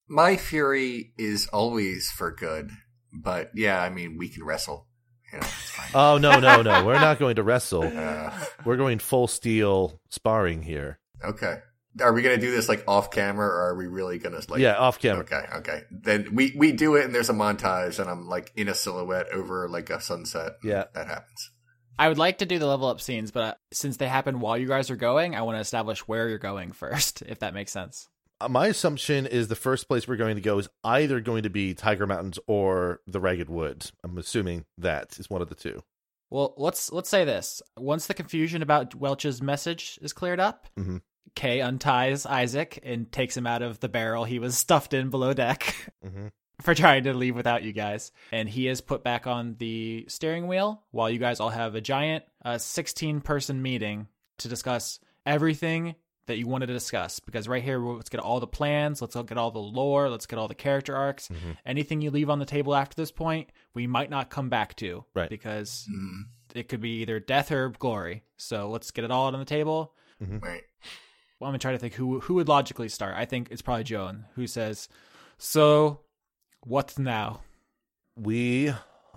My fury is always for good, but yeah, I mean, we can wrestle. You know, it's fine. Oh no, no, no! We're not going to wrestle. Uh, We're going full steel sparring here. okay. Are we gonna do this like off camera, or are we really gonna like? yeah, off camera. Okay, okay. Then we we do it, and there's a montage, and I'm like in a silhouette over like a sunset. Yeah. that happens. I would like to do the level up scenes, but uh, since they happen while you guys are going, I want to establish where you're going first, if that makes sense. Uh, My assumption is the first place we're going to go is either going to be Tiger Mountains or the Ragged Woods. I'm assuming that is one of the two. Well, let's let's say this: once the confusion about Welch's message is cleared up, Mhm. Kay unties Isaac and takes him out of the barrel he was stuffed in below deck. hmm for trying to leave without you guys. And he is put back on the steering wheel while you guys all have a giant uh, 16 person meeting to discuss everything that you wanted to discuss. Because right here, let's get all the plans, let's get all the lore, let's get all the character arcs. Mm-hmm. Anything you leave on the table after this point, we might not come back to. Right. Because Mm, it could be either death or glory. So let's get it all out on the table. right. Well, I'm gonna try to think who who would logically start. I think it's probably Joan who says, "So, what now?" we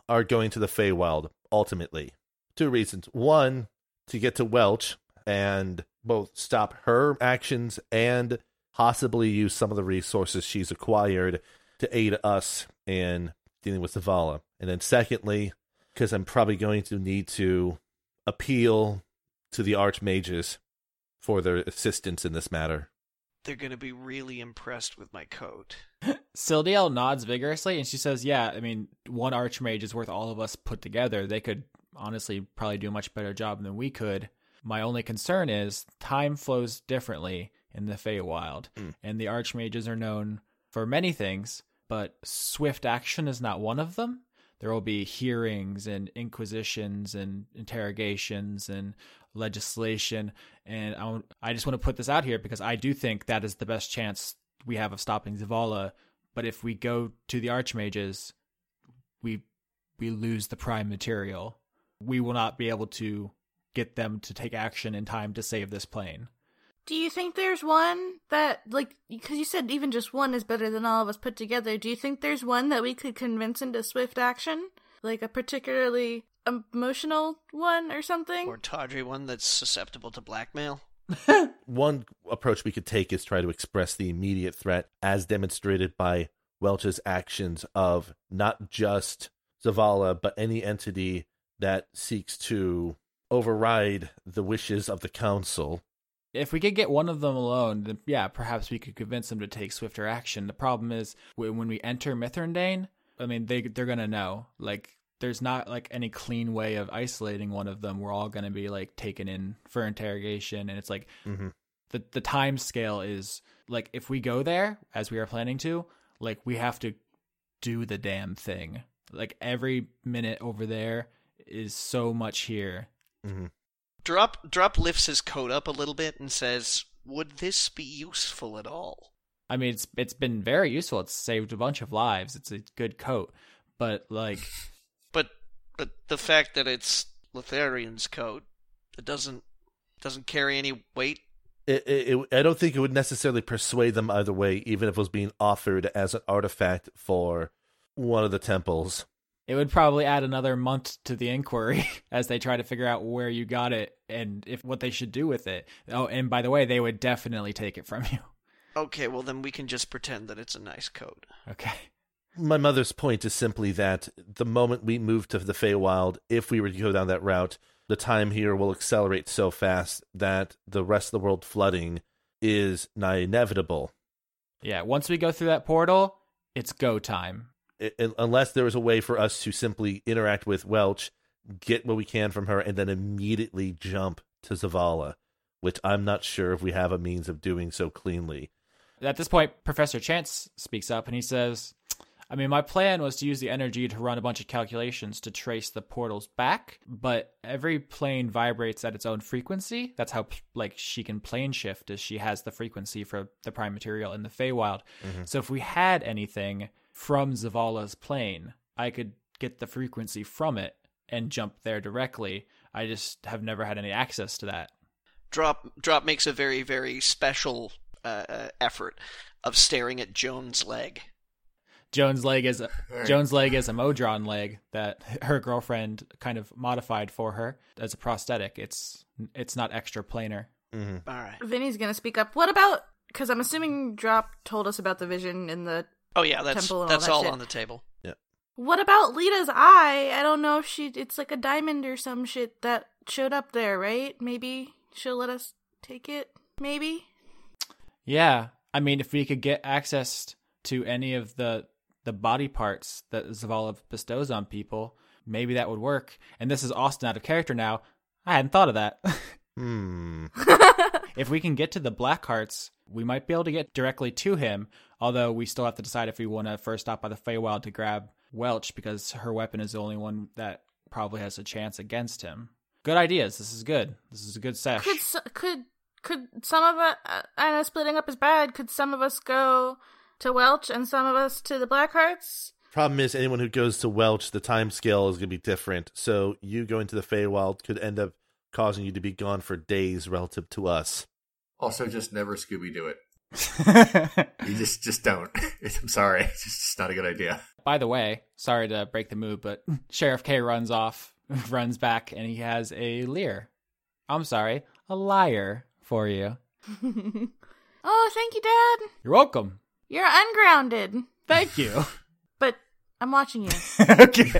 are going to the Feywild ultimately. Two reasons. One, to get to Welch and both stop her actions and possibly use some of the resources she's acquired to aid us in dealing with Zavala. And then secondly, because I'm probably going to need to appeal to the archmages for their assistance in this matter. They're going to be really impressed with my coat. Sildiel nods vigorously and she says, "Yeah, I mean, one archmage is worth all of us put together. They could honestly probably do a much better job than we could. My only concern is time flows differently in the Feywild, Mm. and the archmages are known for many things, but swift action is not one of them. There will be hearings and inquisitions and interrogations and legislation, and I, I just want to put this out here because I do think that is the best chance we have of stopping Zavala. But if we go to the archmages, we we lose the prime material. We will not be able to get them to take action in time to save this plane. Do you think there's one that, like, because you said even just one is better than all of us put together, do you think there's one that we could convince into swift action? Like a particularly emotional one or something? Or tawdry one that's susceptible to blackmail. One approach we could take is try to express the immediate threat as demonstrated by Welch's actions of not just Zavala, but any entity that seeks to override the wishes of the council. If we could get one of them alone, then yeah, perhaps we could convince them to take swifter action. The problem is when we enter Mithrandane, I mean, they they're gonna know. Like, there's not like any clean way of isolating one of them. We're all gonna be like taken in for interrogation, and it's like Mm-hmm. the the time scale is like if we go there as we are planning to, like we have to do the damn thing. Like every minute over there is so much here. Mm-hmm. Drop Drop lifts his coat up a little bit and says, "Would this be useful at all?" I mean, it's it's been very useful. It's saved a bunch of lives. It's a good coat, but like, But but the fact that it's Lotharian's coat, it doesn't doesn't carry any weight. It, it, it- I don't think it would necessarily persuade them either way, even if it was being offered as an artifact for one of the temples. It would probably add another month to the inquiry as they try to figure out where you got it and if what they should do with it. Oh, and by the way, they would definitely take it from you. Okay, well then we can just pretend that it's a nice coat. Okay. My mother's point is simply that the moment we move to the Feywild, if we were to go down that route, the time here will accelerate so fast that the rest of the world flooding is nigh inevitable. Yeah, once we go through that portal, it's go time. I- I- unless there is a way for us to simply interact with Welch, get what we can from her, and then immediately jump to Zavala, which I'm not sure if we have a means of doing so cleanly. At this point, Professor Chance speaks up and he says, I mean, my plan was to use the energy to run a bunch of calculations to trace the portals back, but every plane vibrates at its own frequency. That's how, like, she can plane shift, as she has the frequency for the prime material in the Feywild. Mm-hmm. So if we had anything from Zavala's plane, I could get the frequency from it and jump there directly. I just have never had any access to that. Drop Drop makes a very very special uh, uh, effort of staring at Joan's leg. Joan's leg is a, Alright. Joan's leg is a Modron leg that her girlfriend kind of modified for her as a prosthetic. It's it's not extra planar. hmm All right. Vinny's gonna speak up. What about? Because I'm assuming Drop told us about the vision in the. Oh yeah, that's Temple and all that's that all on the table. Yeah. What about Lita's eye? I don't know if she. It's like a diamond or some shit that showed up there, right? Maybe she'll let us take it. Maybe. Yeah, I mean, if we could get access to any of the the body parts that Zavala bestows on people, maybe that would work. And this is Austin out of character now. I hadn't thought of that. Hmm. If we can get to the Black Hearts, we might be able to get directly to him, although we still have to decide if we want to first stop by the Feywild to grab Welch because her weapon is the only one that probably has a chance against him. Good ideas. This is good. This is a good sesh. Could s- could could some of us? Uh, I know splitting up is bad. Could some of us go to Welch and some of us to the Blackhearts? Problem is, anyone who goes to Welch, the time scale is going to be different. So you going to the Feywild could end up causing you to be gone for days relative to us. Also, just never Scooby Doo it. You just just don't. I'm sorry. It's just it's not a good idea. By the way, sorry to break the mood, but Sheriff K runs off, runs back, and he has a leer. I'm sorry, a lyre for you. oh, thank you, Dad. You're welcome. You're ungrounded, Thank you. but I'm watching you. okay.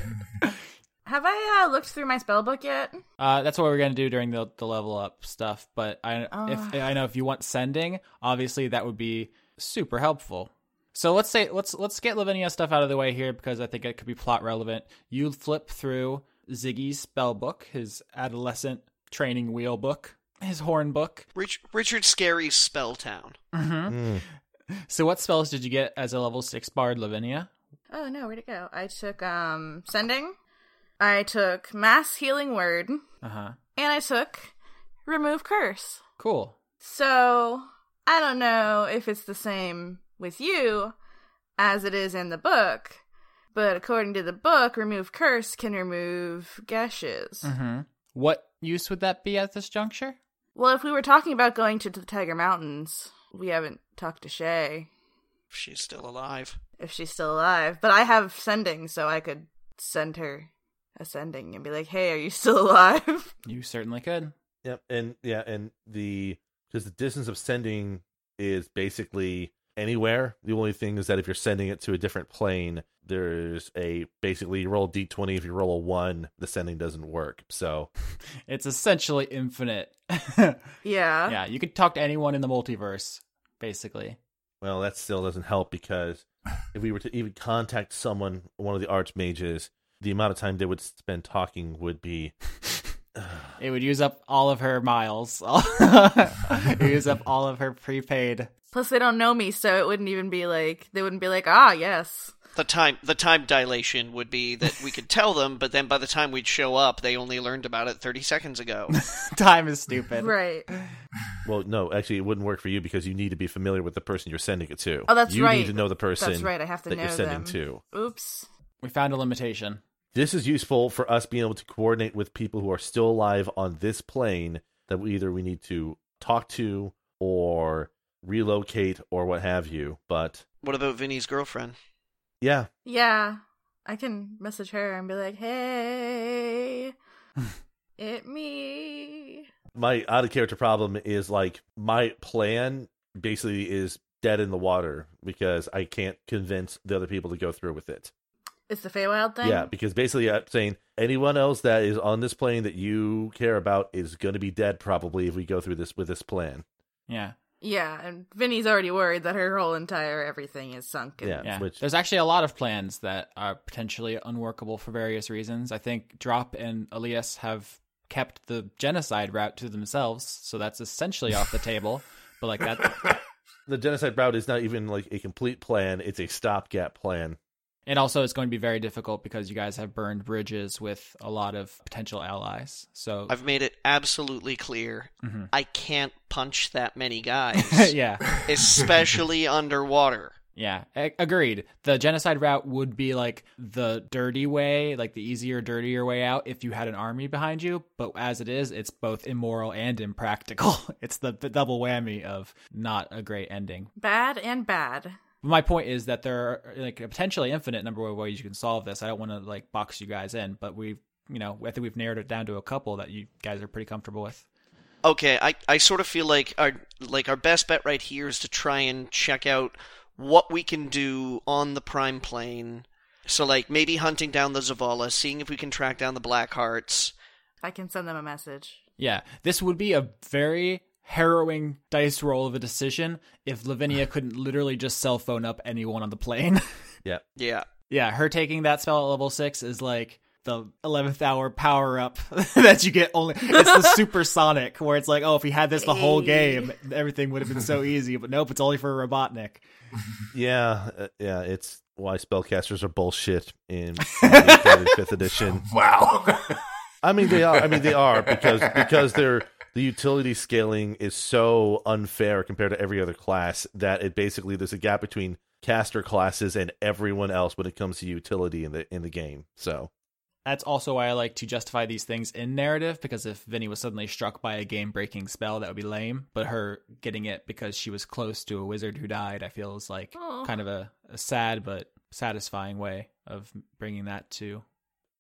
Have I uh, looked through my spell book yet? Uh, that's what we're gonna do during the the level up stuff. But I if I know if you want sending, obviously that would be super helpful. So let's say let's let's get Lavinia stuff out of the way here because I think it could be plot relevant. You flip through Ziggy's spell book, his adolescent training wheel book, his horn book. Rich, Richard Scarry's Spelltown. Hmm. So what spells did you get as a level six bard, Lavinia? Oh no, where'd it go? I took um sending. I took mass healing word, and Uh huh. I took remove curse. Cool. So I don't know if it's the same with you as it is in the book, but according to the book, remove curse can remove gashes. Mm-hmm. What use would that be at this juncture? Well, if we were talking about going to the Tiger Mountains, we haven't talked to Shay If she's still alive. if she's still alive. But I have sending, so I could send her a sending and be like, "Hey, are you still alive?" You certainly could. Yep, and yeah, and the because the distance of sending is basically anywhere. The only thing is that if you're sending it to a different plane, there's a basically you roll a d twenty. If you roll a one, the sending doesn't work. So It's essentially infinite. yeah. yeah, you could talk to anyone in the multiverse, basically. well, that still doesn't help because if we were to even contact someone, one of the archmages, the amount of time they would spend talking would be It would use up all of her miles. Use up all of her prepaid. Plus, they don't know me, so it wouldn't even be like they wouldn't be like, "Ah, yes." The time the time dilation would be that we could tell them, but then by the time we'd show up, they only learned about it thirty seconds ago. Time is stupid. Right. well, no, actually, it wouldn't work for you because you need to be familiar with the person you're sending it to. Oh, that's you right. need to know the person That's right. I have to that know you're sending them. to. Oops. We found a limitation. This is useful for us being able to coordinate with people who are still alive on this plane that we either we need to talk to or relocate or what have you. But what about Vinny's girlfriend? yeah, Yeah, I can message her and be like, "Hey, it me." my out of character problem is like my plan basically is dead in the water because I can't convince the other people to go through with it. It's the Feywild thing. Yeah, because basically I'm saying anyone else that is on this plane that you care about is going to be dead probably if we go through this with this plan. Yeah. Yeah, and Vinny's already worried that her whole entire everything is sunk. Yeah, Yeah. which There's actually a lot of plans that are potentially unworkable for various reasons. I think Drop and Elias have kept the genocide route to themselves, so that's essentially off the table. But like that the genocide route is not even like a complete plan; it's a stopgap plan. And also, it's going to be very difficult because you guys have burned bridges with a lot of potential allies. So, I've made it absolutely clear Mhm. I can't punch that many guys, yeah, especially underwater. yeah, a- agreed. The genocide route would be like the dirty way, like the easier, dirtier way out if you had an army behind you. But as it is, it's both immoral and impractical. It's the, the double whammy of not a great ending. Bad and bad. My point is that there are like a potentially infinite number of ways you can solve this. I don't want to like box you guys in, but we've, you know, I think we've narrowed it down to a couple that you guys are pretty comfortable with. Okay, I, I sort of feel like our like our best bet right here is to try and check out what we can do on the prime plane. So like maybe hunting down the Zavala, seeing if we can track down the Black Hearts. I can send them a message. Yeah, this would be a very harrowing dice roll of a decision if Lavinia couldn't literally just cell phone up anyone on the plane. Yeah, Yeah. yeah, her taking that spell at level six is like the 11th hour power up that you get only it's the supersonic where it's like oh if he had this the whole game everything would have been so easy but nope it's only for a robotnik Yeah, uh, yeah, it's why spellcasters are bullshit in the fifth edition. Wow. I mean, they are. I mean, they are because because they're the utility scaling is so unfair compared to every other class that it basically there's a gap between caster classes and everyone else when it comes to utility in the in the game. So that's also why I like to justify these things in narrative because if Vinny was suddenly struck by a game breaking spell, that would be lame. But her getting it because she was close to a wizard who died, I feel is like Aw. kind of a, a sad but satisfying way of bringing that to.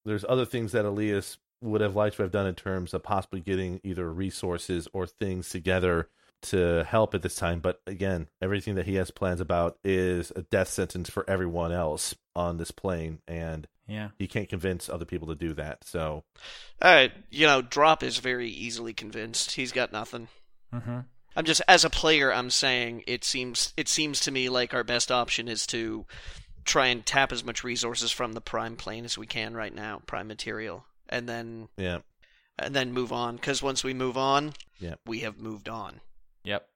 there's other things that Elias would have liked to have done in terms of possibly getting either resources or things together to help at this time. But again, everything that he has plans about is a death sentence for everyone else on this plane, and Yeah. he can't convince other people to do that. So Uh, you know, Drop is very easily convinced. He's got nothing. Mm-hmm. I'm just as a player, I'm saying it seems it seems to me like our best option is to try and tap as much resources from the prime plane as we can right now, prime material, and then yeah, and then move on. Because once we move on, Yeah. we have moved on. Yep.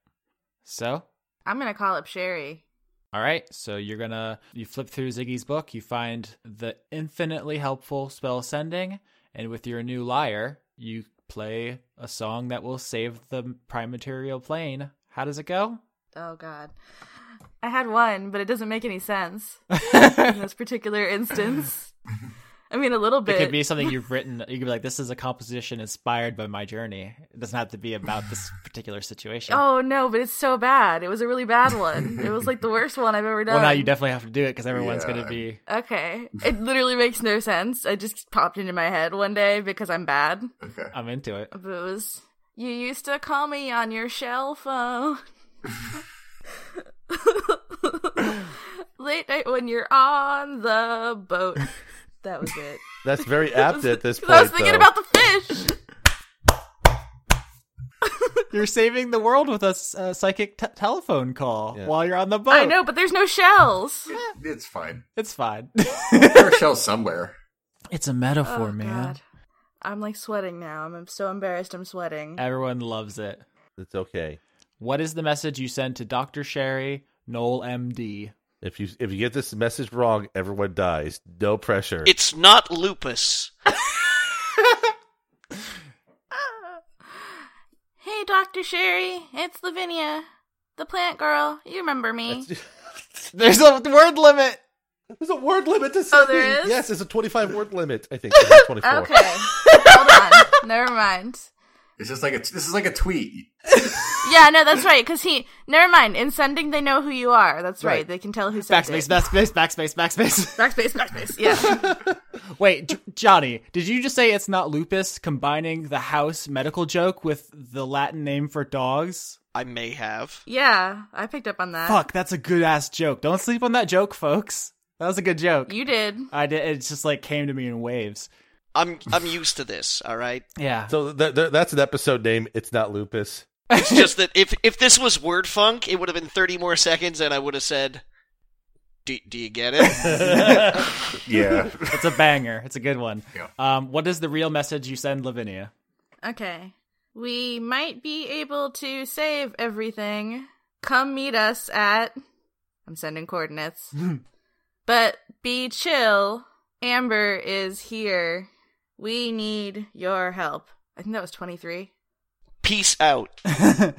So, I'm gonna call up Sherry. all right. So you're gonna you flip through Ziggy's book, you find the infinitely helpful spell sending, and with your new lyre, you play a song that will save the prime material plane. How does it go? Oh God, I had one, but it doesn't make any sense in this particular instance. I mean, a little bit. It could be something you've written. You could be like, "This is a composition inspired by my journey." It doesn't have to be about this particular situation. Oh no, but it's so bad. It was a really bad one. it was like the worst one I've ever done. well, now you definitely have to do it because everyone's Yeah. going to be. Okay. It literally makes no sense. It just popped into my head one day because I'm bad. Okay. I'm into it. But it was you used to call me on your shell phone. Late night when you're on the boat. That was it. that's very apt at this point. I was thinking though. about the fish. You're saving the world with a s- a psychic t- telephone call Yeah. while you're on the boat. I know, but there's no shells. Eh, it's fine. It's fine. There are shells somewhere. it's a metaphor, Oh, man. God. I'm like sweating now. I'm so embarrassed. I'm sweating. Everyone loves it. it's okay. What is the message you send to Dr. Sherry, Noel MD? If you if you get this message wrong, everyone dies. No pressure. It's not lupus. Hey, Dr. Sherry. It's Lavinia, the plant girl. You remember me. There's a word limit. There's a word limit to Oh, there is? Yes, there's a 25 word limit. I think It's 24. Okay. Hold on. Never mind. It's just like a. This is like a tweet. Yeah, no, that's right. Because he. Never mind. In sending, they know who you are. That's right. Right. They can tell who sent Backspace, it. backspace, backspace, backspace. Backspace, backspace. Yeah. Wait, J- Johnny, did you just say it's not lupus combining the house medical joke with the Latin name for dogs? I may have. yeah, I picked up on that. Fuck, that's a good ass joke. Don't sleep on that joke, folks. That was a good joke. You did. I did. It just like came to me in waves. I'm I'm used to this. All right. Yeah. So th- th- that's an episode name. It's not lupus. It's just that if if this was word funk, it would have been 30 more seconds, and I would have said, "Do do you get it?" Yeah. It's a banger. It's a good one. Yeah. Um, what is the real message you send Lavinia? Okay. We might be able to save everything. Come meet us at. I'm sending coordinates. but be chill. Amber is here. We need your help. I think that was 23. Peace out.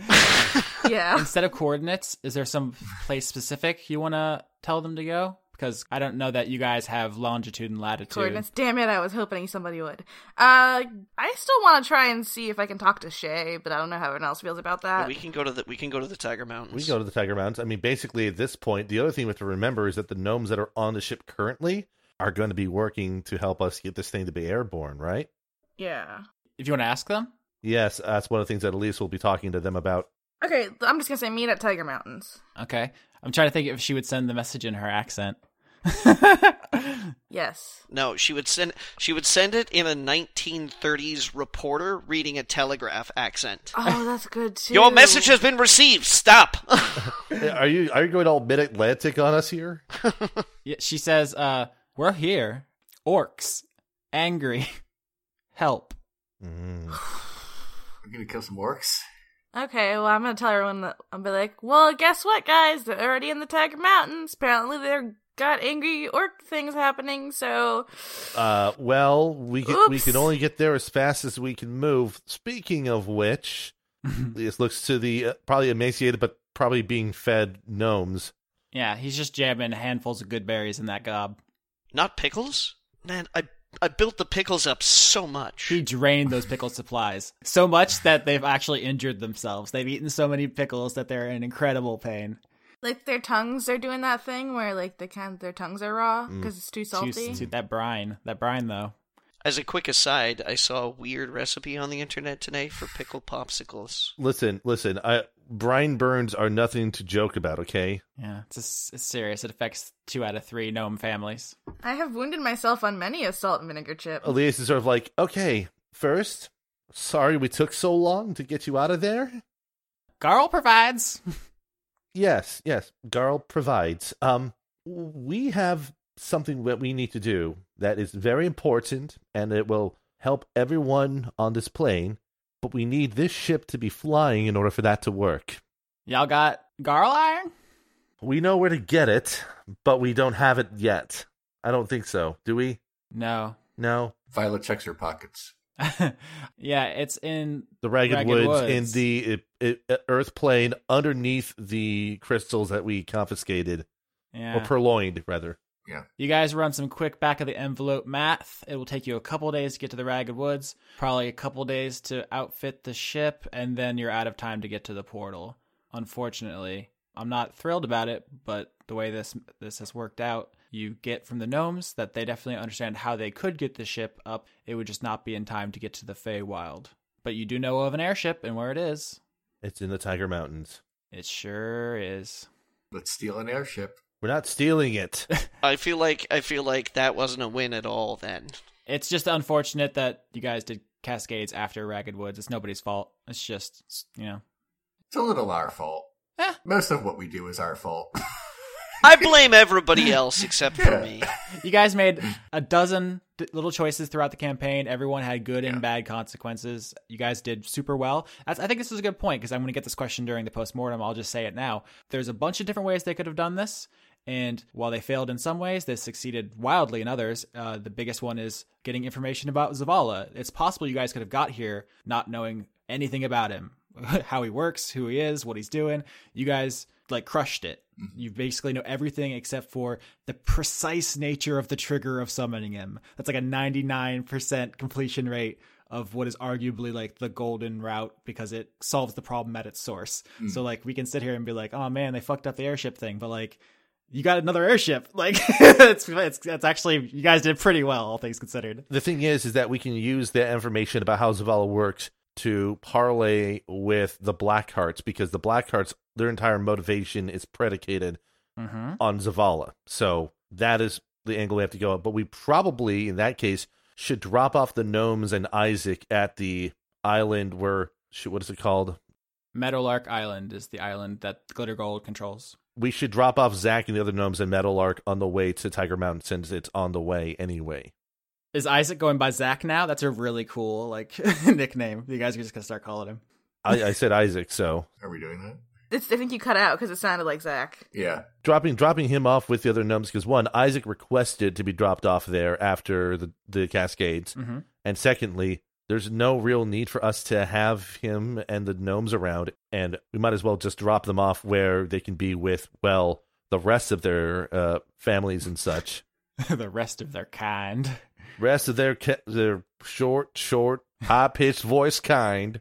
Yeah. Instead of coordinates, is there some place specific you want to tell them to go? Because I don't know that you guys have longitude and latitude. coordinates. Damn it, I was hoping somebody would. Uh, I still want to try and see if I can talk to Shay, but I don't know how everyone else feels about that. we can go to the we can go to the Tiger Mountains. We go to the Tiger Mountains. I mean, basically, at this point, the other thing we have to remember is that the gnomes that are on the ship currently are going to be working to help us get this thing to be airborne, right? Yeah. If you want to ask them, Yes, that's one of the things that Elise will be talking to them about. Okay, I'm just gonna say meet at Tiger Mountains. okay. I'm trying to think if she would send the message in her accent. Yes. No, she would send she would send it in a 1930s reporter reading a telegraph accent. Oh, that's good too. Your message has been received. Stop. Are you are you going all mid Atlantic on us here? Yeah, she says, uh, "We're here, orcs. angry. Help. Mm. I'm gonna kill some orcs. Okay, well, I'm gonna tell everyone that I'll be like, well, guess what, guys? They're already in the Tiger Mountains. Apparently, they're got angry orc things happening. So, Uh, well, we can, we can only get there as fast as we can move. Speaking of which, this looks to the uh, probably emaciated, but probably being fed gnomes. Yeah, he's just jamming handfuls of good berries in that gob. Not pickles? Man, I I built the pickles up so much. He drained those pickle supplies so much that they've actually injured themselves. They've eaten so many pickles that they're in incredible pain. like, their tongues are doing that thing where, like, they kind their tongues are raw Mm. because it's too Too- salty. too- that brine, that brine though. As a quick aside, I saw a weird recipe on the internet today for pickled popsicles. Listen, listen. I, brine burns are nothing to joke about. Okay, Yeah, it's, just, it's serious. It affects two out of three gnome families. I have wounded myself on many a salt and vinegar chip. Elias is sort of like, okay, first, sorry we took so long to get you out of there. Garl provides. Yes, yes. Garl provides. Um, we have something that we need to do that is very important, and it will help everyone on this plane. But we need this ship to be flying in order for that to work. Y'all got Garl iron? We know where to get it, but we don't have it yet. I don't think so. Do we? No. No. Violet checks her pockets. yeah, it's in The ragged, Ragged woods, Woods. in the it, it, Earth plane underneath the crystals that we confiscated yeah. or purloined, rather. You guys run some quick back of the envelope math. It will take you a couple days to get to the Ragged Woods, probably a couple days to outfit the ship, and then you're out of time to get to the portal. Unfortunately, I'm not thrilled about it, but the way this this has worked out, you get from the gnomes that they definitely understand how they could get the ship up. It would just not be in time to get to the Feywild. But you do know of an airship and where it is. It's in the Tiger Mountains. It sure is. Let's steal an airship. We're not stealing it. I feel like I feel like that wasn't a win at all then. It's just unfortunate that you guys did Cascades after Ragged Woods. It's nobody's fault. It's just, you know. It's a little our fault. Eh. Most of what we do is our fault. I blame everybody else except for Yeah. me. You guys made a dozen d- little choices throughout the campaign. Everyone had good and bad consequences. You guys did super well. That's, I think this is a good point because I'm going to get this question during the postmortem. I'll just say it now. There's a bunch of different ways they could have done this. And while they failed in some ways, they succeeded wildly in others. Uh, the biggest one is getting information about Zavala. It's possible you guys could have got here not knowing anything about him, how he works, who he is, what he's doing. You guys like crushed it. You basically know everything except for the precise nature of the trigger of summoning him. That's like a 99% completion rate of what is arguably like the golden route because it solves the problem at its source. So like we can sit here and be like, "Oh man, they fucked up the airship thing," but like you got another airship. Like it's it's it's actually you guys did pretty well all things considered. the thing is, is that we can use that information about how Zavala works to parlay with the Blackhearts because the Blackhearts, their entire motivation is predicated Mm-hmm. on Zavala. So that is the angle we have to go. At. But we probably, in that case, should drop off the gnomes and Isaac at the island where, shoot, what is it called? Meadowlark Island is the island that Glittergold controls. We should drop off Zach and the other gnomes and Meadowlark on the way to Tiger Mountain since it's on the way anyway. Is Isaac going by Zach now? That's a really cool like nickname. You guys are just gonna start calling him. I, I said Isaac, so Are we doing that? It's, I think you cut out because it sounded like Zach. Yeah. dropping dropping him off with the other gnomes because one, Isaac requested to be dropped off there after the the Cascades, Mm-hmm. and secondly, there's no real need for us to have him and the gnomes around, and we might as well just drop them off where they can be with well the rest of their uh, families and such. the rest of their kind. Rest of their ca- their short, short, high pitched voice kind.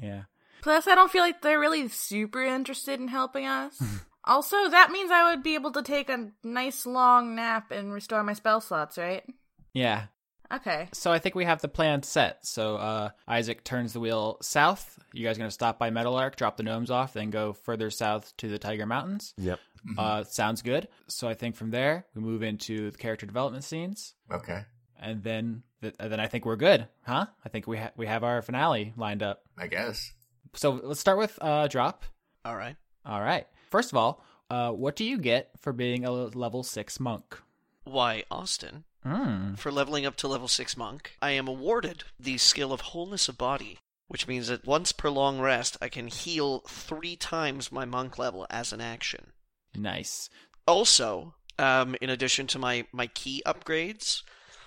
Yeah. Plus, I don't feel like they're really super interested in helping us. also, that means I would be able to take a nice long nap and restore my spell slots, right? Yeah. Okay. So I think we have the plan set. So uh, Isaac turns the wheel south. You guys are going to stop by Meadowlark, drop the gnomes off, then go further south to the Tiger Mountains. Yep. Uh, sounds good. So I think from there we move into the character development scenes, Okay. and then th- and then I think we're good, huh? I think we ha- we have our finale lined up. I guess. So let's start with uh, drop. All right. All right. First of all, uh, what do you get for being a level six monk? Why, Austin? Hmm. for leveling up to level 6 monk, I am awarded the skill of wholeness of body, which means that once per long rest, I can heal three times my monk level as an action. Nice. Also, um, in addition to my, my ki upgrades,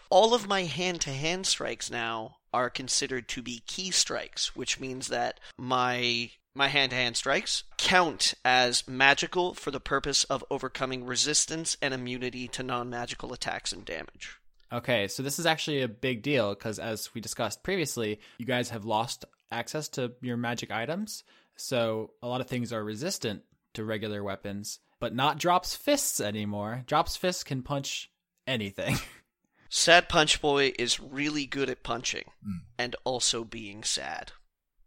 all of my hand to hand strikes now are considered to be ki strikes, which means that my my hand to hand strikes count as magical for the purpose of overcoming resistance and immunity to non magical attacks and damage. Okay, so this is actually a big deal because, as we discussed previously, you guys have lost access to your magic items. So a lot of things are resistant to regular weapons, but not Drop's fists anymore. Drop's fists can punch anything. Sad Punch Boy is really good at punching hmm. and also being sad.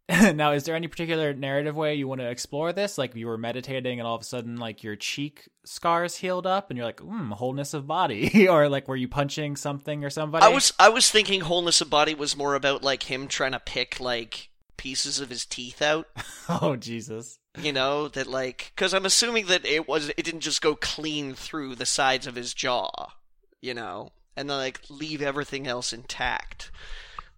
now, is there any particular narrative way you want to explore this? Like you were meditating and all of a sudden, like your cheek scars healed up, and you're like, "Hmm, wholeness of body," or like were you punching something or somebody? I was I was thinking wholeness of body was more about like him trying to pick like pieces of his teeth out. oh Jesus! You know that like because I'm assuming that it was it didn't just go clean through the sides of his jaw, you know, and then like leave everything else intact.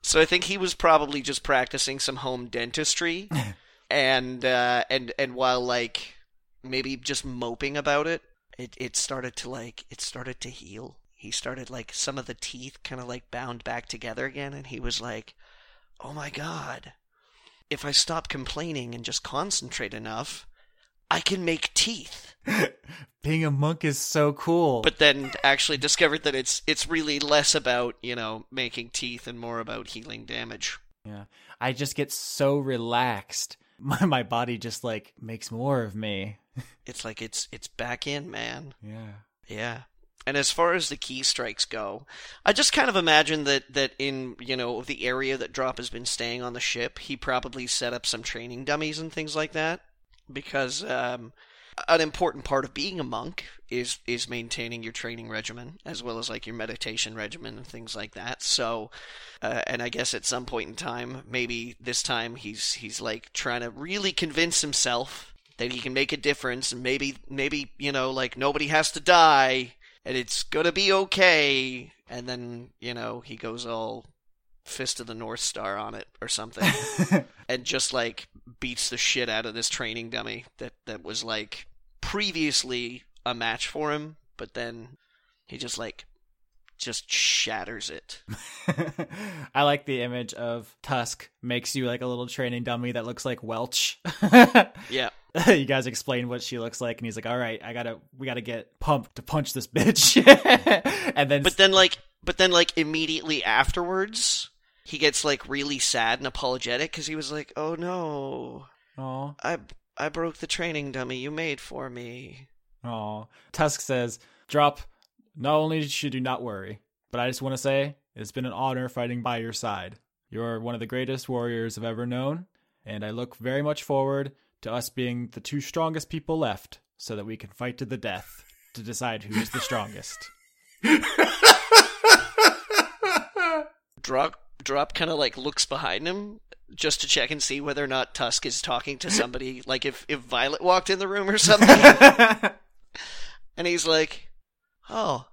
So I think he was probably just practicing some home dentistry, and uh, and and while like maybe just moping about it, it it started to like it started to heal. He started like some of the teeth kind of like bound back together again, and he was like, "Oh my god." If I stop complaining and just concentrate enough, I can make teeth. Being a monk is so cool. But then actually discovered that it's it's really less about, you know, making teeth and more about healing damage. yeah, I just get so relaxed. My my body just like makes more of me. It's like it's it's back in, man. Yeah. Yeah. And as far as the ki strikes go, I just kind of imagine that, that in, you know, the area that Drop has been staying on the ship, he probably set up some training dummies and things like that. Because um, an important part of being a monk is is maintaining your training regimen as well as like your meditation regimen and things like that. So, uh, and I guess at some point in time, maybe this time he's he's like trying to really convince himself that he can make a difference and maybe maybe you know like nobody has to die and it's gonna be okay and then you know he goes all fist of the north star on it or something and just like beats the shit out of this training dummy that that was like previously a match for him but then he just like just shatters it I like the image of Tusk makes you like a little training dummy that looks like Welch. yeah you guys explain what she looks like, and he's like, "All right, I gotta, we gotta get pumped to punch this bitch." and then, but then like but then like immediately afterwards he gets like really sad and apologetic because he was like oh no oh, i i broke the training dummy you made for me oh, Tusk says, "Drop. Not only should you not worry, but I just want to say it's been an honor fighting by your side. You're one of the greatest warriors I've ever known, and I look very much forward to us being the two strongest people left, so that we can fight to the death to decide who's the strongest." drop drop kind of like looks behind him just to check and see whether or not tusk is talking to somebody like if if violet walked in the room or something and he's like oh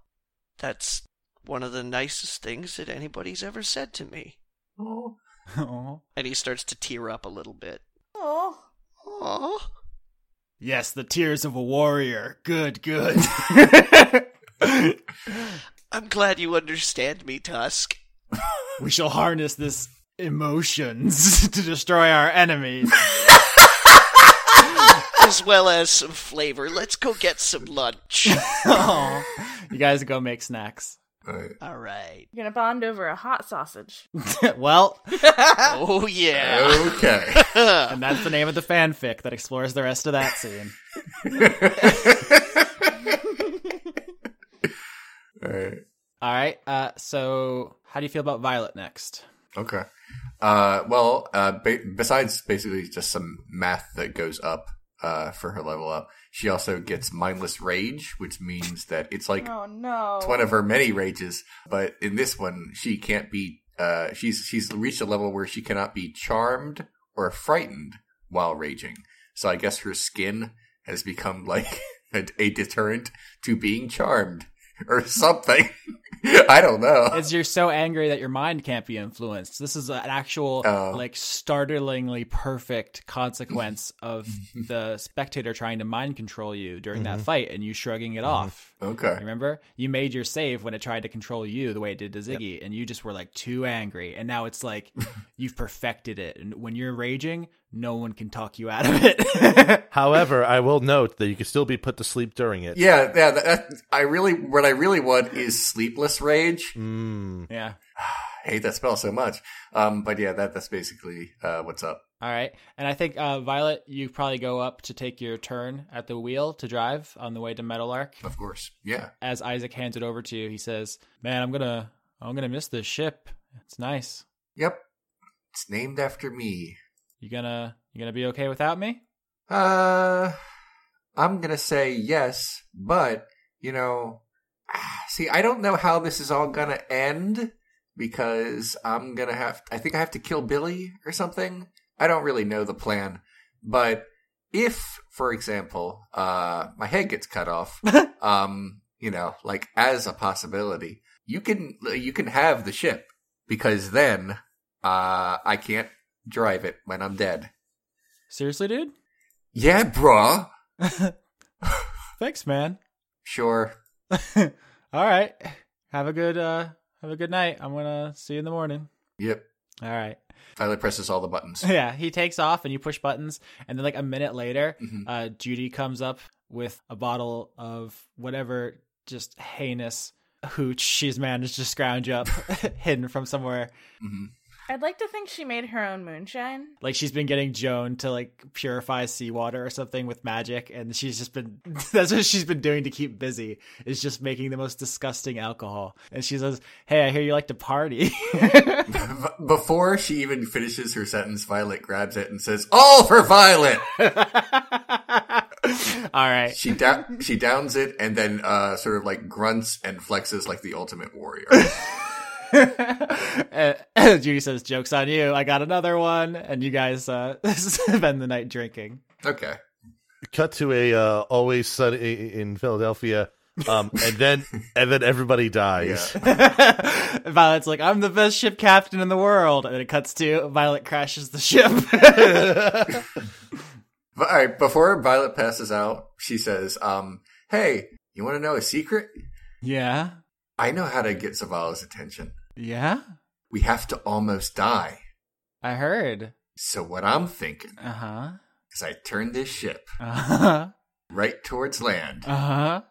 that's one of the nicest things that anybody's ever said to me Oh, Aw. and he starts to tear up a little bit Oh. Aww. Yes, the tears of a warrior. Good, good. i'm glad you understand me tusk we shall harness this emotions to destroy our enemies. as well as some flavor let's go get some lunch Aw. you guys go make snacks. all right. all right You're gonna bond over a hot sausage. well, oh yeah Okay. and that's the name of the fanfic that explores the rest of that scene. all right. All right. Uh, so how do you feel about Violet next? Okay. Uh, well, uh, ba- besides basically just some math that goes up uh, for her level up, she also gets mindless rage, which means that it's like Oh no. it's one of her many rages. But in this one, she can't be. Uh, she's she's reached a level where she cannot be charmed or frightened while raging. So I guess her skin has become like a, a deterrent to being charmed or something. I don't know. It's you're so angry that your mind can't be influenced. This is an actual, Oh. like, startlingly perfect consequence of the spectator trying to mind control you during that mm-hmm. fight and you shrugging it mm-hmm. off. Okay. Remember? You made your save when it tried to control you the way it did to Ziggy, and you just were like too angry. And now it's like you've perfected it. And when you're raging, no one can talk you out of it. However, I will note that you can still be put to sleep during it. Yeah, yeah. That, that, I really, what I really want is sleepless rage. Mm. yeah. I hate that spell so much. Um, but yeah, that that's basically uh, what's up. All right. And I think, uh, Violet, you probably go up to take your turn at the wheel to drive on the way to Meadowlark. Of course. Yeah. As Isaac hands it over to you, he says, Man, I'm gonna I'm gonna miss this ship. It's nice. Yep. It's named after me. You gonna you gonna be okay without me? Uh, I'm gonna say yes, but you know, see, I don't know how this is all gonna end because I'm gonna have. I think I have to kill Billy or something. I don't really know the plan, but if, for example, uh, my head gets cut off, um, you know, like as a possibility, you can you can have the ship because then uh, I can't drive it when I'm dead. Seriously, dude? Yeah, bruh. Thanks, man. Sure. All right. Have a good uh have a good night. I'm gonna see you in the morning. Yep. All right. Violet presses all the buttons. Yeah, he takes off and you push buttons, and then like a minute later, Mhm. uh, Judy comes up with a bottle of whatever just heinous hooch she's managed to scrounge up, hidden from somewhere. hmm I'd like to think she made her own moonshine. Like she's been getting Joan to like purify seawater or something with magic, and she's just been that's what she's been doing to keep busy is just making the most disgusting alcohol. And she says, "Hey, I hear you like to party." Before she even finishes her sentence, Violet grabs it and says, "All for Violet." All right. She da- she downs it and then uh, sort of like grunts and flexes like the ultimate warrior. Uh, Judy says, "Jokes on you! I got another one." And you guys uh, spend the night drinking. Okay. Cut to a uh, always sunny in Philadelphia, um, and then and then everybody dies. Yeah. Violet's like, "I'm the best ship captain in the world," and it cuts to Violet crashes the ship. But, all right. Before Violet passes out, she says, um, "Hey, you want to know a secret? yeah, I know how to get Zavala's attention. Yeah, We have to almost die. I heard. So what I'm thinking Uh huh. is I turn this ship Uh huh. right towards land, Uh huh.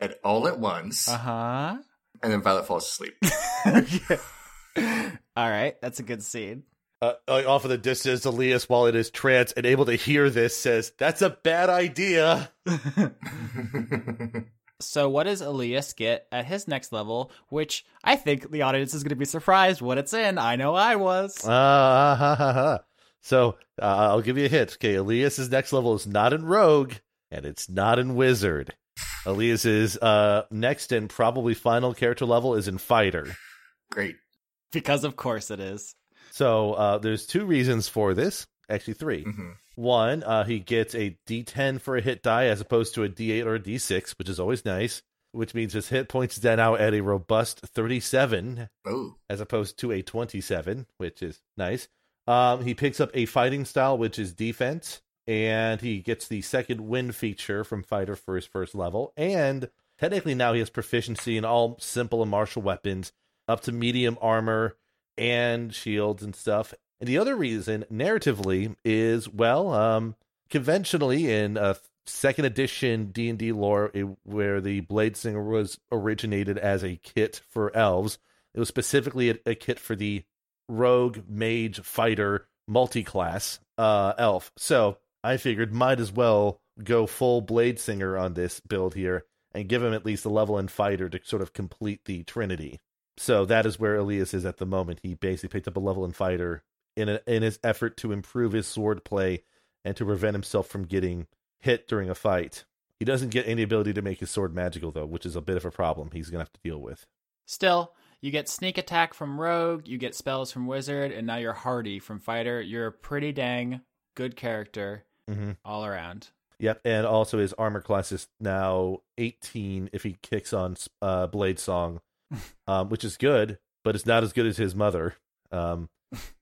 and all at once, Uh huh. and then Violet falls asleep. okay. All right, that's a good scene. Uh, uh, off in the distance, Elias, while in his trance and able to hear this, says, "That's a bad idea." So, what does Elias get at his next level? Which I think the audience is going to be surprised what it's in. I know I was. Ah, ha, ha, ha. So uh, I'll give you a hint. Okay, Elias's next level is not in Rogue, and it's not in Wizard. Elias's uh, next and probably final character level is in Fighter. Great. Because, of course, it is. So uh, there's two reasons for this. Actually, 3 hmm One, uh, he gets a D10 for a hit die as opposed to a D8 or a D6, which is always nice. Which means his hit points are now at a robust 37 Oh, as opposed to a 27, which is nice. Um, he picks up a fighting style, which is defense, and he gets the second wind feature from fighter for his first level. And technically, now he has proficiency in all simple and martial weapons, up to medium armor and shields and stuff. And the other reason, narratively, is well, um, conventionally in a second edition D and D lore, it, where the Blade Singer was originated as a kit for elves, it was specifically a, a kit for the rogue mage fighter multi-class uh, elf. So I figured might as well go full Blade Singer on this build here and give him at least a level in fighter to sort of complete the trinity. So that is where Elias is at the moment. He basically picked up a level in fighter in a, in his effort to improve his sword play and to prevent himself from getting hit during a fight. He doesn't get any ability to make his sword magical though, which is a bit of a problem he's going to have to deal with. Still, you get sneak attack from rogue, you get spells from wizard, and now you're hardy from fighter. You're a pretty dang good character Mm-hmm. all around. Yep, and also his armor class is now 18 if he kicks on uh, Blade Song, um, which is good, but it's not as good as his mother. Um,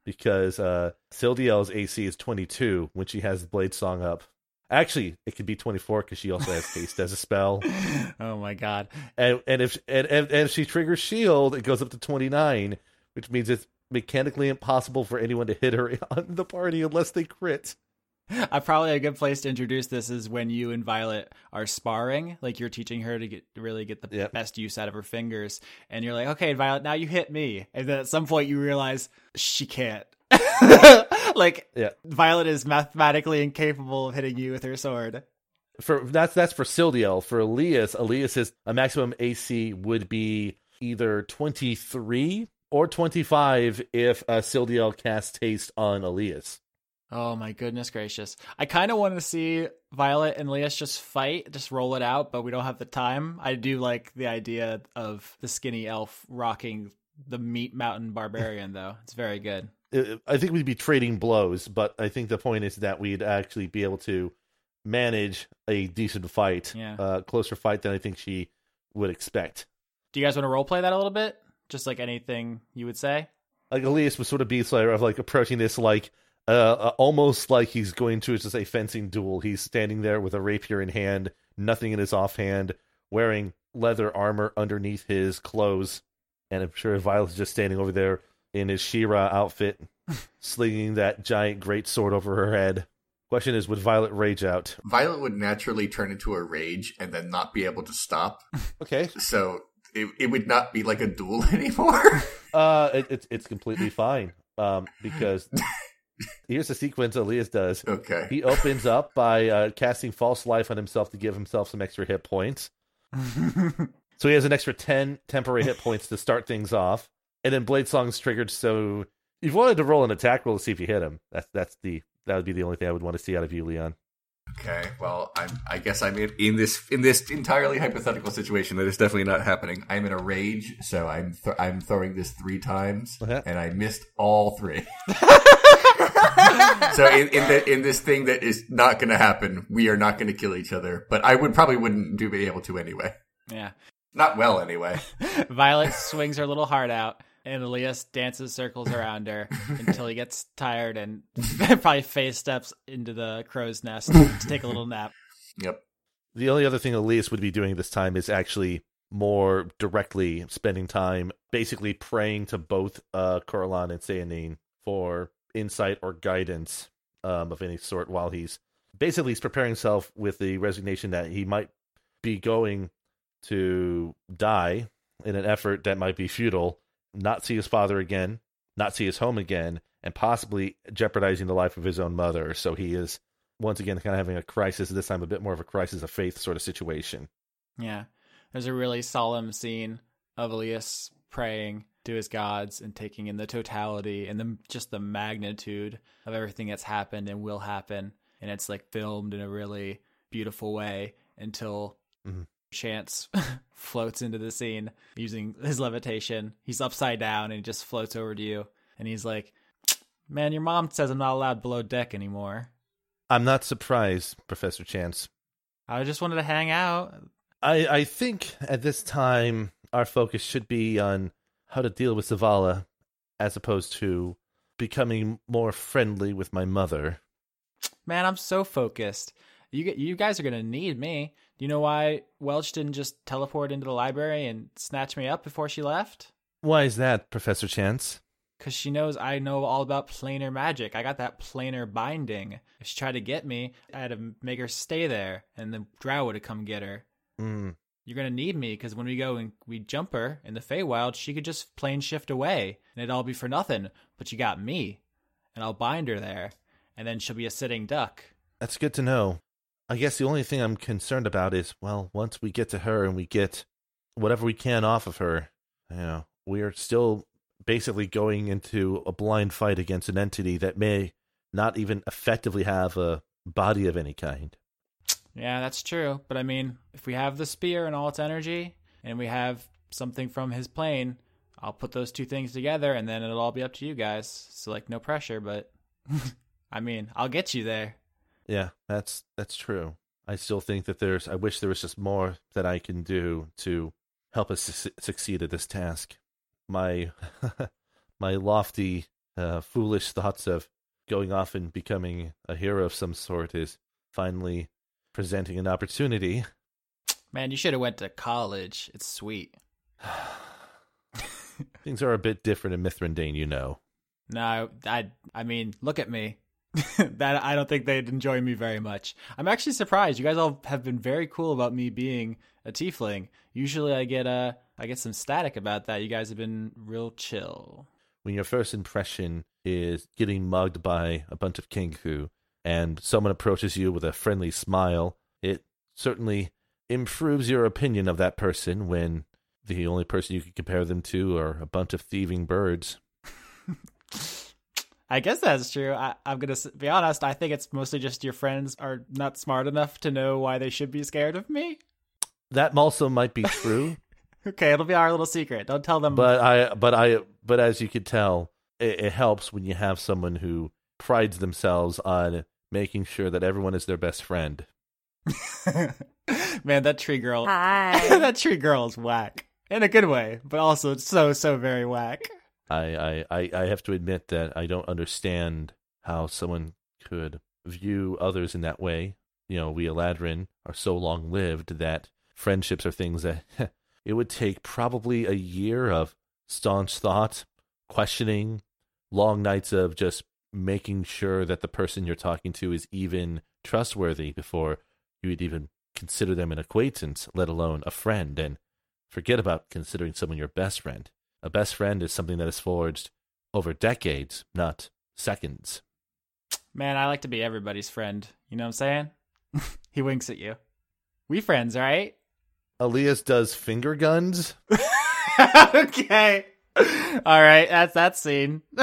because uh, Sildiel's AC is 22 when she has Blade Song up. Actually, it could be 24 because she also has haste as a spell. oh my god! And and if and, and, and if she triggers Shield, it goes up to 29, which means it's mechanically impossible for anyone to hit her on the party unless they crit. Uh, probably a good place to introduce this is when you and Violet are sparring, like you're teaching her to get really get the Yep. best use out of her fingers, and you're like, "Okay, Violet, now you hit me," and then at some point you realize she can't. like, Yeah. Violet is mathematically incapable of hitting you with her sword. For that's that's for Sildiel. For Elias, Elias's a maximum AC would be either 23 or 25 if uh, Sildiel casts haste on Elias. Oh my goodness gracious! I kind of want to see Violet and Leas just fight, just roll it out, but we don't have the time. I do like the idea of the skinny elf rocking the meat mountain barbarian, though. It's very good. I think we'd be trading blows, but I think the point is that we'd actually be able to manage a decent fight, Yeah. uh, closer fight than I think she would expect. Do you guys want to role play that a little bit? Just like anything you would say. Like Elias would sort of be sort of like approaching this like uh, uh, almost like he's going to just a fencing duel. He's standing there with a rapier in hand, nothing in his offhand, wearing leather armor underneath his clothes, and I'm sure Violet's just standing over there in his She-Ra outfit, slinging that giant great sword over her head. Question is, would Violet rage out? Violet would naturally turn into a rage and then not be able to stop. Okay, So it, it would not be like a duel anymore. uh, it, it's it's completely fine. Um, because here's the sequence Elias does. okay. He opens up by uh, casting false life on himself to give himself some extra hit points. So he has an extra 10 temporary hit points to start things off. And then Blade Song's triggered, so if you wanted to roll an attack roll to see if you hit him, that's that's the that would be the only thing I would want to see out of you, Leon. Okay. Well, I'm, I guess I'm in, in this in this entirely hypothetical situation that is definitely not happening. I'm in a rage, so I'm th- I'm throwing this three times, Okay. and I missed all three. so in in, the, in this thing that is not going to happen, we are not going to kill each other. But I would probably wouldn't do be able to anyway. yeah. Not well anyway. Violet swings her little heart out, and Elias dances circles around her until he gets tired and probably fey steps into the crow's nest to take a little nap. Yep. The only other thing Elias would be doing this time is actually more directly spending time basically praying to both uh Corellon and Sehanine for insight or guidance um, of any sort while he's basically he's preparing himself with the resignation that he might be going to die in an effort that might be futile, not see his father again, not see his home again, and possibly jeopardizing the life of his own mother. So he is once again kind of having a crisis, this time a bit more of a crisis of faith sort of situation. Yeah. There's a really solemn scene of Elias praying to his gods and taking in the totality and the, just the magnitude of everything that's happened and will happen. And it's like filmed in a really beautiful way until Mhm. Chance floats into the scene using his levitation. He's upside down and he just floats over to you. And he's like, Man, your mom says I'm not allowed below deck anymore. I'm not surprised, Professor Chance. I just wanted to hang out. I, I think at this time our focus should be on how to deal with Zavala as opposed to becoming more friendly with my mother. Man, I'm so focused. You you guys are gonna need me. Do you know why Welch didn't just teleport into the library and snatch me up before she left? Why is that, Professor Chance? Because she knows I know all about planar magic. I got that planar binding. If she tried to get me, I had to make her stay there, and the drow would have come get her. Mm, You're gonna need me because when we go and we jump her in the Feywild, she could just plane shift away, and it'd all be for nothing. But you got me, and I'll bind her there, and then she'll be a sitting duck. that's good to know. I guess the only thing I'm concerned about is, well, once we get to her and we get whatever we can off of her, you know, we are still basically going into a blind fight against an entity that may not even effectively have a body of any kind. Yeah, that's true. But I mean, if we have the spear and all its energy, and we have something from his plane, I'll put those two things together, and then it'll all be up to you guys. So like, no pressure, but I mean, I'll get you there. Yeah, that's that's true. I still think that there's I wish there was just more that I can do to help us su- succeed at this task. My my lofty, uh, foolish thoughts of going off and becoming a hero of some sort is finally presenting an opportunity. Man, you should have went to college. It's sweet. Things are a bit different in Mithrandane, you know. No, I I mean, look at me. that I don't think they'd enjoy me very much. I'm actually surprised. You guys all have been very cool about me being a tiefling. Usually I get uh I get some static about that. You guys have been real chill. When your first impression is getting mugged by a bunch of Kenku and someone approaches you with a friendly smile, it certainly improves your opinion of that person when the only person you can compare them to are a bunch of thieving birds. I guess that's true. I, I'm gonna be honest. I think it's mostly just your friends are not smart enough to know why they should be scared of me. That also might be true, Okay, it'll be our little secret. Don't tell them. but I, but I, but as you could tell, it, it helps when you have someone who prides themselves on making sure that everyone is their best friend. man, that tree girl. Hi. that tree girl is whack in a good way, but also it's so so very whack. I, I, I, I have to admit that I don't understand how someone could view others in that way. You know, we Eladrin are so long lived that friendships are things that it would take probably a year of staunch thought, questioning, long nights of just making sure that the person you're talking to is even trustworthy before you would even consider them an acquaintance, let alone a friend. And forget about considering someone your best friend. A best friend is something that is forged over decades, not seconds. Man, I like to be everybody's friend. You know what I'm saying? he winks at you. We friends, right? Elias does finger guns. okay. All right, that's that scene.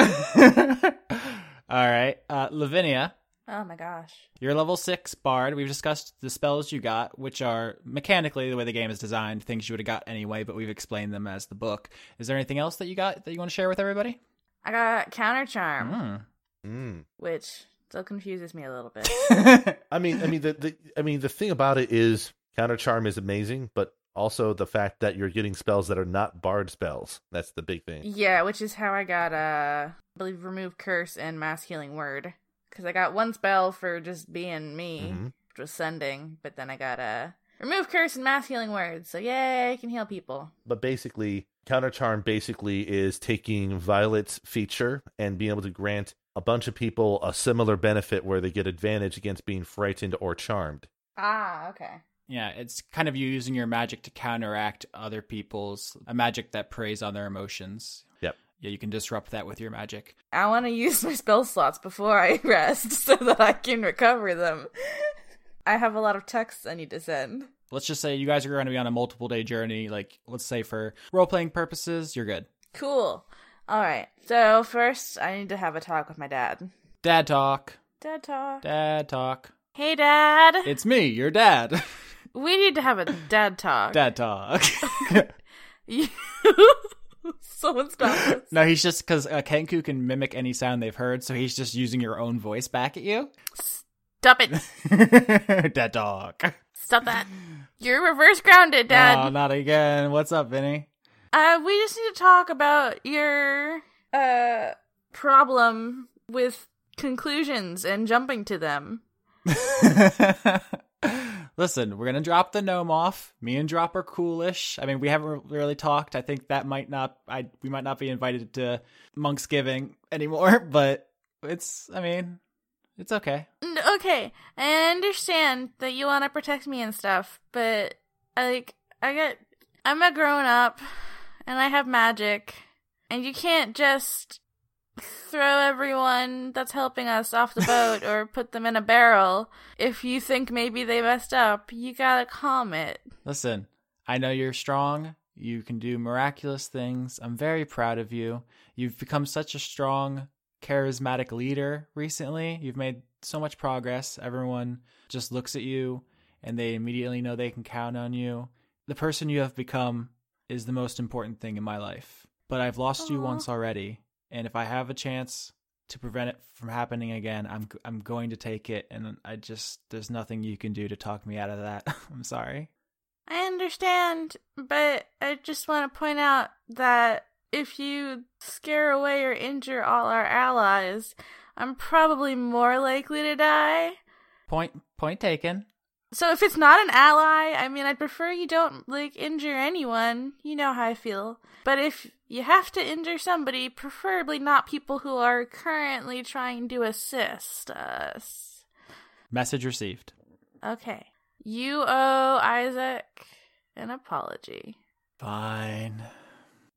All right, uh, Lavinia, Oh my gosh. you're level six bard. We've discussed the spells you got, which are mechanically the way the game is designed, things you would have got anyway, but we've explained them as the book. Is there anything else that you got that you want to share with everybody? I got counter charm, Hmm. Mm. which still confuses me a little bit. I mean, I mean, the, the I mean, the thing about it is counter charm is amazing, but also the fact that you're getting spells that are not bard spells. That's the big thing. yeah, which is how I got uh, I believe remove curse and mass healing word. Because I got one spell for just being me, Mhm. which was sending, but then I got uh, remove curse and mass healing word. So yay, I can heal people. But basically, counter charm basically is taking Violet's feature and being able to grant a bunch of people a similar benefit where they get advantage against being frightened or charmed. Ah, okay. Yeah, it's kind of you using your magic to counteract other people's a magic that preys on their emotions. Yep. Yeah, you can disrupt that with your magic. I want to use my spell slots before I rest so that I can recover them. I have a lot of texts I need to send. Let's just say you guys are going to be on a multiple day journey. Like, let's say for role playing purposes, you're good. Cool. All right. So first, I need to have a talk with my dad. Dad talk. Dad talk. Dad talk. Hey, Dad. It's me, your dad. we need to have a dad talk. dad talk. You- Someone stop this. no, he's just because uh, Kenku can mimic any sound they've heard, so he's just using your own voice back at you. Stop it. dad talk. Stop that. You're reverse grounded, Dad. Oh, not again. What's up, Vinny? Uh, we just need to talk about your uh problem with conclusions and jumping to them. Listen, we're gonna drop the gnome off. Me and Drop are coolish. I mean, we haven't really talked. I think that might not. I we might not be invited to Monksgiving anymore. But it's. I mean, it's okay. Okay, I understand that you want to protect me and stuff, but like I get I'm a grown up and I have magic and you can't just throw everyone that's helping us off the boat or put them in a barrel if you think maybe they messed up. You got to calm it. Listen, I know you're strong. You can do miraculous things. I'm very proud of you. You've become such a strong, charismatic leader recently. You've made so much progress. Everyone just looks at you and they immediately know they can count on you. The person you have become is the most important thing in my life. But I've lost you once already, and if I have a chance to prevent it from happening again, I'm I'm going to take it and I just there's nothing you can do to talk me out of that. I'm sorry. I understand, but I just want to point out that if you scare away or injure all our allies, I'm probably more likely to die. Point point taken. So if it's not an ally, I mean, I'd prefer you don't like injure anyone. You know how I feel. But if you have to injure somebody, preferably not people who are currently trying to assist us. Message received. Okay. You owe Isaac an apology. Fine.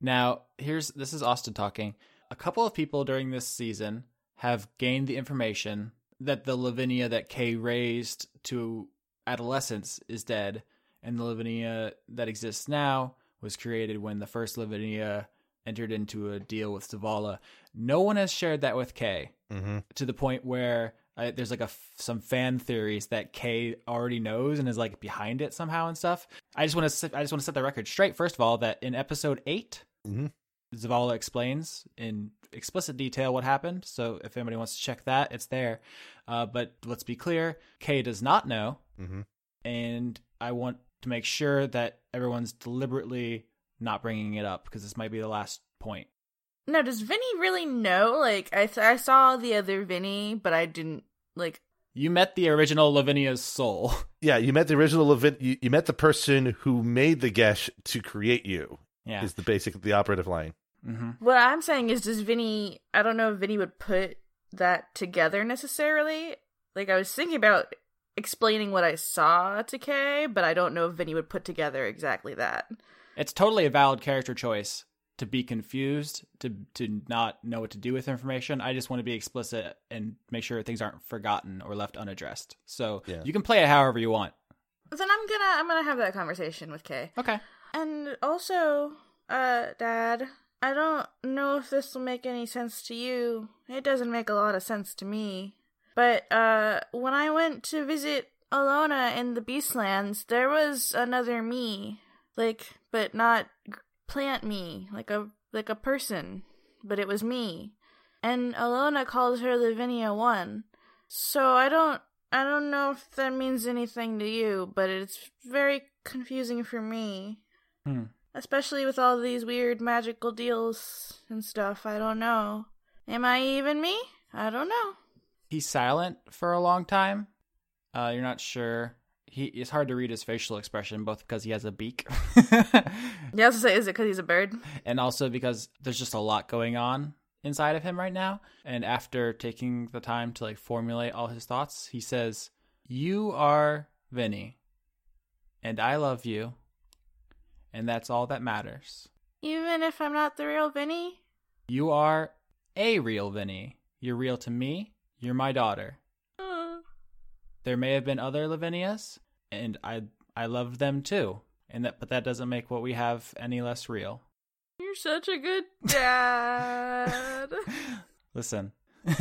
Now, here's this is Austin talking. A couple of people during this season have gained the information that the Lavinia that Kay raised to adolescence is dead, and the Lavinia that exists now was created when the first Lavinia entered into a deal with Zavala. No one has shared that with Kay Mm-hmm. to the point where uh, there's like a f- some fan theories that Kay already knows and is like behind it somehow and stuff. I just want to I just want to set the record straight. First of all, that in episode 8 Mhm. Zavala explains in explicit detail what happened. So if anybody wants to check that, it's there. Uh, but let's be clear, Kay does not know, Mm-hmm. and I want to make sure that everyone's deliberately not bringing it up because this might be the last point. No, does Vinny really know? Like, I, I saw the other Vinny, but I didn't, like, You met the original Lavinia's soul. Yeah, you met the original Levin. You, you met the person who made the geas to create you. Yeah. Is the basic the operative line. hmm What I'm saying is, does Vinny? I don't know if Vinny would put that together necessarily. Like I was thinking about explaining what I saw to Kay, but I don't know if Vinny would put together exactly that. It's totally a valid character choice to be confused, to to not know what to do with information. I just want to be explicit and make sure things aren't forgotten or left unaddressed. So Yeah. you can play it however you want. Then I'm gonna I'm gonna have that conversation with Kay. Okay. And also, uh, Dad, I don't know if this will make any sense to you. It doesn't make a lot of sense to me. But, uh, when I went to visit Alona in the Beastlands, there was another me. Like, but not plant me, like a, like a person. But it was me. And Alona calls her Lavinia 1. So I don't, I don't know if that means anything to you, but it's very confusing for me. Hmm. Especially with all these weird magical deals and stuff. I don't know. Am I even me? I don't know. He's silent for a long time. Uh, you're not sure. He it's hard to read his facial expression, both because he has a beak, yeah, have to say, is it because he's a bird? and also because there's just a lot going on inside of him right now. And after taking the time to like formulate all his thoughts, he says, "You are Vinny, and I love you, and that's all that matters. Even if I'm not the real Vinny? You are a real Vinny. You're real to me. You're my daughter. Uh, There may have been other Lavinias, and I I loved them too. And that, but that doesn't make what we have any less real." You're such a good dad. Listen,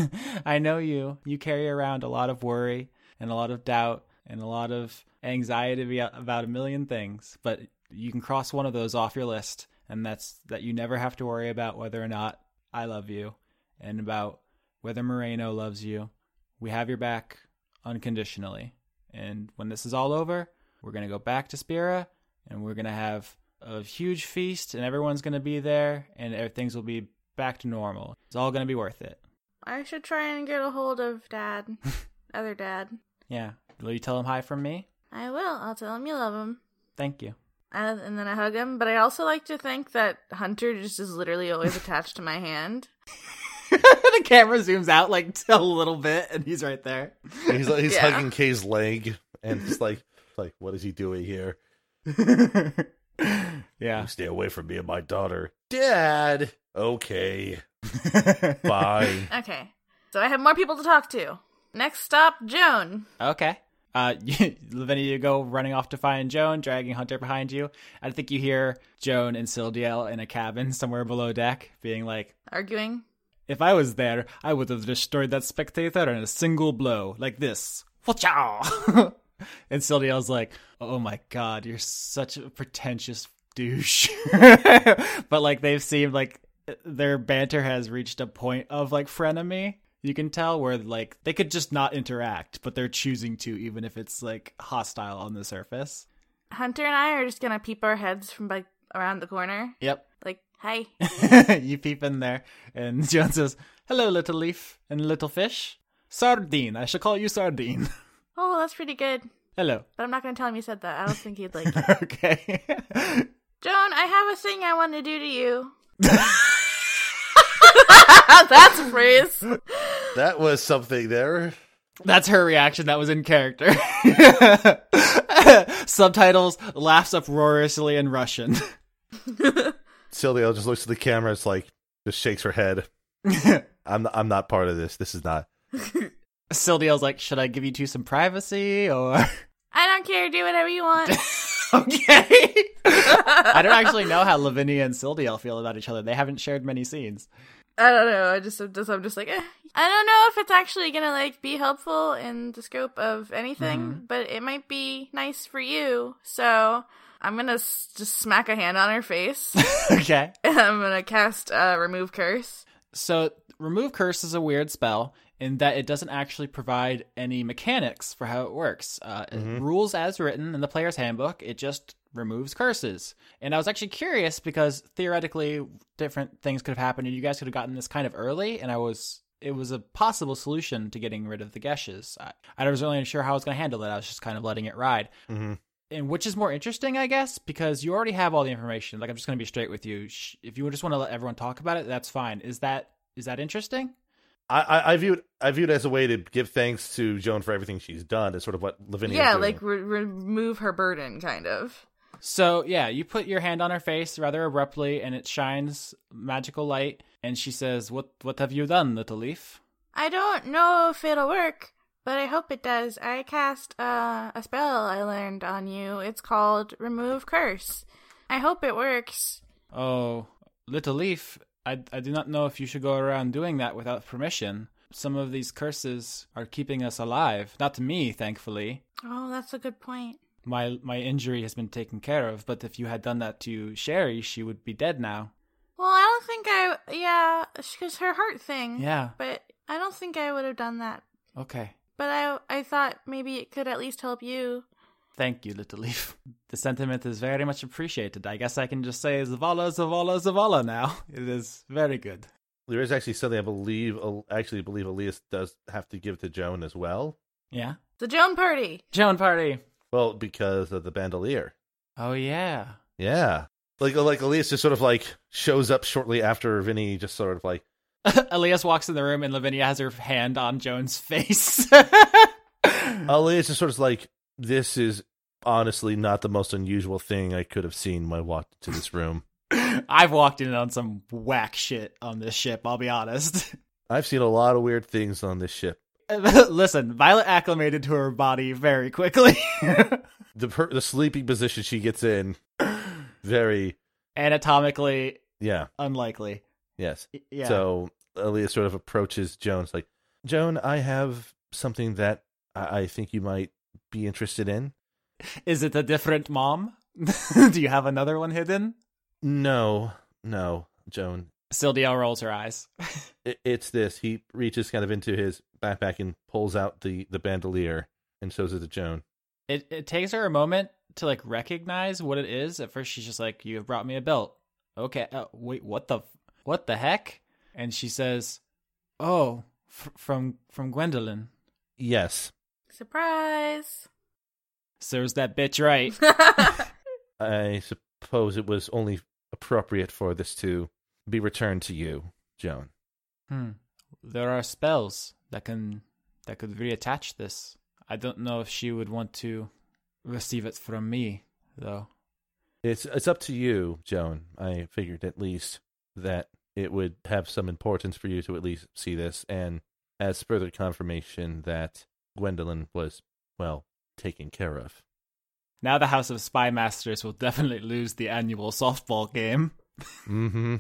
I know you. You carry around a lot of worry and a lot of doubt and a lot of anxiety about- about a million things, but you can cross one of those off your list, and that's that you never have to worry about whether or not I love you and about whether Moreno loves you. We have your back unconditionally. And when this is all over, we're going to go back to Spira and we're going to have a huge feast and everyone's going to be there and things will be back to normal. It's all going to be worth it. I should try and get a hold of dad. Other dad. Yeah. Will you tell him hi from me? I will. I'll tell him you love him. Thank you. And, and then I hug him. But I also like to think that Hunter just is literally always attached to my hand. the camera zooms out like a little bit and he's right there. He's he's Yeah. hugging Kay's leg, and it's like like what is he doing here? yeah. You stay away from me and my daughter, Dad. Okay, bye. Okay. So I have more people to talk to. Next stop, Joan. Okay. Uh, you, Lavinia, you go running off to find Joan, dragging Hunter behind you. I think you hear Joan and Sildiel in a cabin somewhere below deck, being like, Arguing. "If I was there, I would have destroyed that spectator in a single blow, like this." Wachow! and was like, "Oh my god, you're such a pretentious douche." but like they've seemed like their banter has reached a point of like frenemy. You can tell where like they could just not interact, but they're choosing to, even if it's like hostile on the surface. Hunter and I are just gonna peep our heads from like around the corner. Yep. Like, hi. you peep in there, and Joan says, "Hello, little leaf and little fish. Sardine. I shall call you Sardine. oh, that's pretty good. Hello. But I'm not gonna tell him you said that. I don't think he'd like it. okay. Joan, I have a thing I want to do to you. That's a phrase. That was something there. That's her reaction. That was in character. Subtitles laughs uproariously in Russian. Sylvia just looks at the camera. It's like just shakes her head. I'm not, I'm not part of this. This is not. Sildiel's like, should I give you two some privacy or? I don't care. Do whatever you want. okay. I don't actually know how Lavinia and Sildiel feel about each other. They haven't shared many scenes. I don't know. I just, I'm just, I'm just like, eh. I don't know if it's actually gonna like be helpful in the scope of anything, Mm-hmm. but it might be nice for you. So I'm gonna s- just smack a hand on her face, okay. and I'm gonna cast uh, remove curse. So, remove curse is a weird spell in that it doesn't actually provide any mechanics for how it works. Uh, it rules as written in the player's handbook. It just removes curses. And I was actually curious because theoretically, different things could have happened, and you guys could have gotten this kind of early. And I was, it was a possible solution to getting rid of the geases. I, I wasn't really sure how I was going to handle it. I was just kind of letting it ride. Mm-hmm. And which is more interesting, I guess, because you already have all the information. Like, I'm just going to be straight with you. If you just want to let everyone talk about it, that's fine. Is that is that interesting? I, I, I viewed I viewed it as a way to give thanks to Joan for everything she's done. Is sort of what Lavinia. yeah, doing. like re- remove her burden, kind of. So yeah, you put your hand on her face rather abruptly, and it shines magical light. And she says, "What what have you done, little leaf?" I don't know if it'll work, but I hope it does. I cast uh, a spell I learned on you. It's called Remove Curse. I hope it works. Oh, little leaf, I I do not know if you should go around doing that without permission. Some of these curses are keeping us alive. Not to me, thankfully. Oh, that's a good point. My my injury has been taken care of. But if you had done that to Sherry, she would be dead now. Well, I don't think I. Yeah, because her heart thing. Yeah. But I don't think I would have done that. Okay. But I, I thought maybe it could at least help you. Thank you, Little Leaf. The sentiment is very much appreciated. I guess I can just say Zavala, Zavala, Zavala now. It is very good. there is actually something I believe. Actually, believe Elias does have to give to Joan as well. Yeah. The Joan Party. Joan Party. Well, because of the bandolier. Oh yeah. Yeah, like like Elias just sort of like shows up shortly after Vinny. Just sort of like Elias walks in the room and Lavinia has her hand on Joan's face. Elias is sort of like this is honestly not the most unusual thing I could have seen when I walked into this room. I've walked in on some whack shit on this ship, I'll be honest. I've seen a lot of weird things on this ship. Listen, Violet acclimated to her body very quickly. The per- the sleeping position she gets in, very Anatomically yeah unlikely. Yes. Yeah. So Elias sort of approaches Joan. Like, Joan, I have something that I, I think you might be interested in. Is it a different mom? Do you have another one hidden? No, no, Joan. Sildiel rolls her eyes. It, it's this. He reaches kind of into his backpack and pulls out the the bandolier and shows it to Joan. It it takes her a moment to like recognize what it is. At first, she's just like, "You have brought me a belt." Okay. Uh, wait. What the what the heck? And she says, "Oh, f- from from Gwendolyn." Yes, Surprise. Serves that bitch right. I suppose it was only appropriate for this to be returned to you, Joan. hmm. There are spells that can that could reattach this. I don't know if she would want to receive it from me, though. It's it's up to you, Joan. I figured at least that it would have some importance for you to at least see this, and as further confirmation that Gwendolyn was well taken care of. Now the House of Spy Masters will definitely lose the annual softball game. Mm-hmm.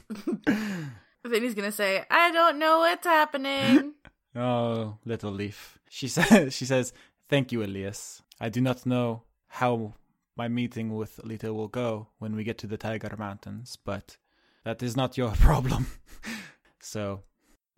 then he's gonna say, I don't know what's happening. Oh, little leaf. She says she says, "Thank you, Elias. I do not know how my meeting with Alita will go when we get to the Tiger Mountains, but that is not your problem." so,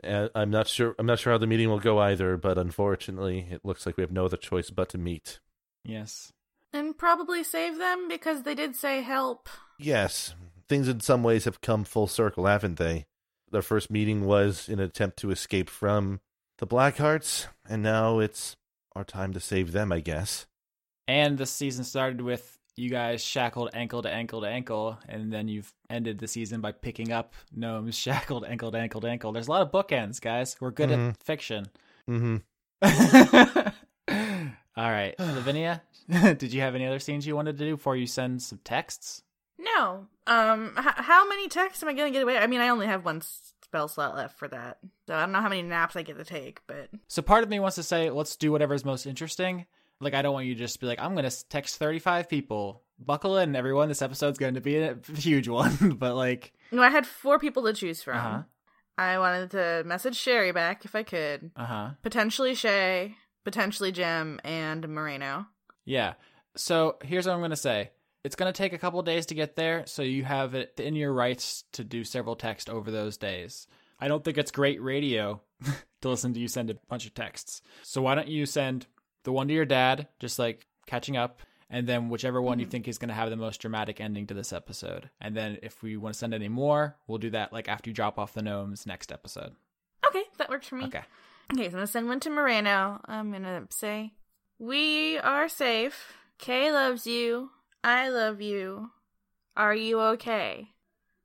Uh, I'm not sure. I'm not sure how the meeting will go either, but unfortunately, it looks like we have no other choice but to meet. yes. And probably save them because they did say help. Yes, things in some ways have come full circle, haven't they? Their first meeting was an attempt to escape from the Blackhearts, and now it's our time to save them, I guess. And the season started with you guys shackled ankle to ankle to ankle, and then you've ended the season by picking up gnomes shackled ankle to ankle to ankle. There's a lot of bookends, guys. We're good Mhm. at fiction. Mm-hmm. All right, Lavinia, did you have any other scenes you wanted to do before you send some texts? No. Um. H- how many texts am I gonna get away? I mean, I only have one spell slot left for that, so I don't know how many naps I get to take. But So part of me wants to say, let's do whatever's most interesting. Like, I don't want you to just be like, I'm going to text 35 people. Buckle in, everyone. This episode's going to be a huge one. but, like, no, I had four people to choose from. uh huh. I wanted to message Sherry back if I could. Uh huh. Potentially Shay, potentially Jim, and Moreno. Yeah. So here's what I'm going to say. It's going to take a couple days to get there, so you have it in your rights to do several texts over those days. I don't think it's great radio to listen to you send a bunch of texts. So why don't you send the one to your dad, just like catching up, and then whichever one you mm-hmm. think is going to have the most dramatic ending to this episode. And then if we want to send any more, we'll do that like after you drop off the gnomes next episode. Okay, that works for me. Okay. Okay, so I'm gonna send one to Moreno. I'm gonna say, "We are safe. Kay loves you. I love you. Are you okay?"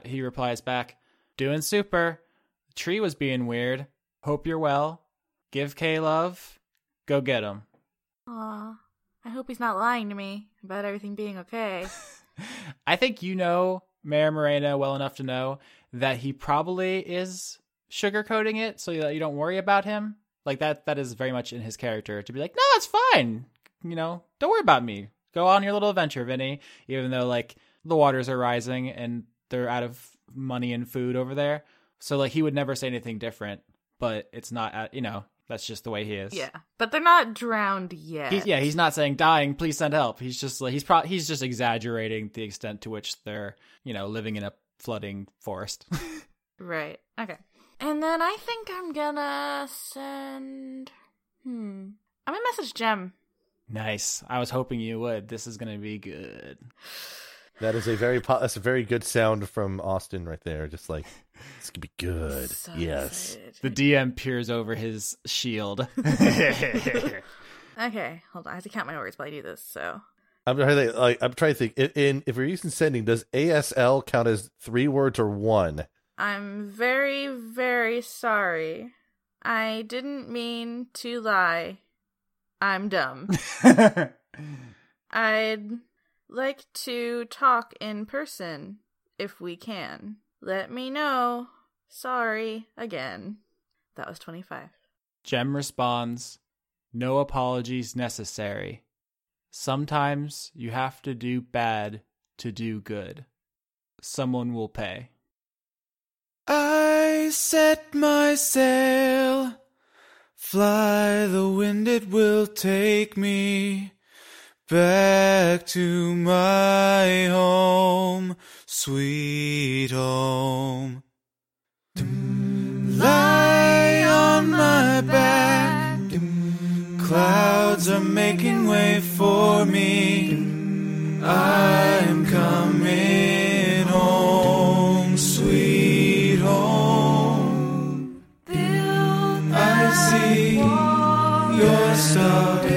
He replies back, Doing super. The tree was being weird. Hope you're well. Give Kay love. Go get him. Aw, I hope he's not lying to me about everything being okay. I think you know Mayor Moreno well enough to know that he probably is sugarcoating it so that you don't worry about him. Like that that is very much in his character to be like, "No, it's fine. You know, don't worry about me. Go on your little adventure, Vinny." Even though like the waters are rising and they're out of money and food over there. So like he would never say anything different, but it's not at, you know, that's just the way he is. yeah, but they're not drowned yet. He's, yeah, he's not saying dying, please send help. He's just like he's pro- he's just exaggerating the extent to which they're, you know, living in a flooding forest. Right. Okay. And then I think I'm gonna send. Hmm. I'm gonna message Jem. nice. I was hoping you would. This is going to be good. That is a very po- that's a very good sound from Austin right there. Just like this could be good. So yes. excited. The DM peers over his shield. Okay, hold on. I have to count my words while I do this. So I'm trying to think, like I'm trying to think. In, in if we're using sending, does ASL count as three words or one? I'm very, very sorry. I didn't mean to lie. I'm dumb. I'd like to talk in person if we can. Let me know. Sorry again. That was 25. Jem responds, No apologies necessary. Sometimes you have to do bad to do good. Someone will pay. I set my sail. Fly the wind, it will take me back to my home, sweet home. Lie on my back. Clouds are making way for me. I'm coming home, sweet home. I see your star.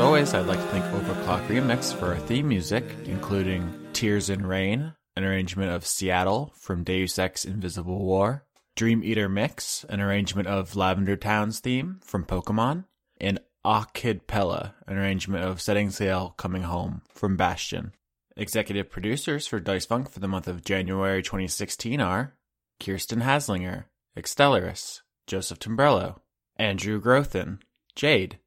As always, I'd like to thank OverClocked ReMix for our theme music, including Tears in Rain, an arrangement of Seattle from Deus Ex Invisible War, Dream Eater Mix, an arrangement of Lavender Town's theme from Pokemon, and ah Akid Pella, an arrangement of Setting Sail Coming Home from Bastion. Executive producers for Dice Funk for the month of January 2016 are Kirsten Haslinger, Extellaris, Joseph Timbrello, Andrew Grothin, Jade,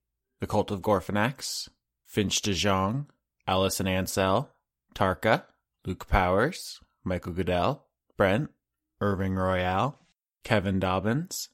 The Cult of Gorfanax, Finch de Jong, Allison Ansell, Tarka, Luke Powers, Michael Goodell, Brent, Irving Royale, Kevin Dobbins,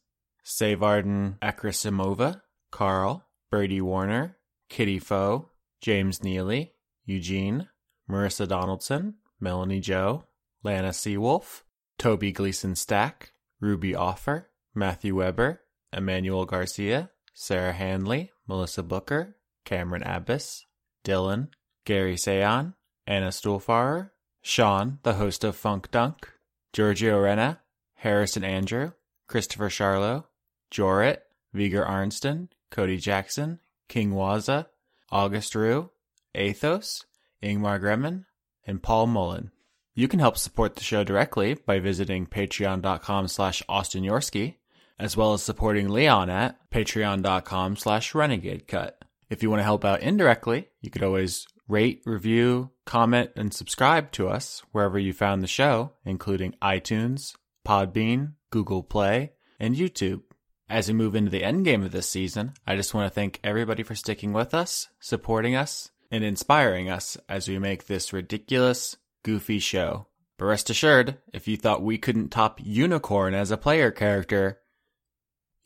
Savarden Akrasimova, Carl, Brady Warner, Kitty Foe, James Neely, Eugene, Marissa Donaldson, Melanie Joe, Lana Seawolf, Toby Gleason Stack, Ruby Offer, Matthew Weber, Emmanuel Garcia, Sarah Handley, Melissa Booker, Cameron Abbas, Dylan, Gary Sayon, Anna Stuhlfarer, Sean, the host of Funk Dunk, Giorgio Rena, Harrison Andrew, Christopher Charlo, Jorit, Viger Arnston, Cody Jackson, King Waza, August Rue, Athos, Ingmar Gremmen, and Paul Mullen. You can help support the show directly by visiting patreon.com slash Austin Yorsky, as well as supporting Leon at patreon.com slash renegade cut. If you want to help out indirectly, you could always rate, review, comment, and subscribe to us wherever you found the show, including iTunes, Podbean, Google Play, and YouTube. As we move into the end game of this season, I just want to thank everybody for sticking with us, supporting us, and inspiring us as we make this ridiculous, goofy show. But rest assured, if you thought we couldn't top Unicorn as a player character,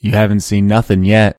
you haven't seen nothing yet.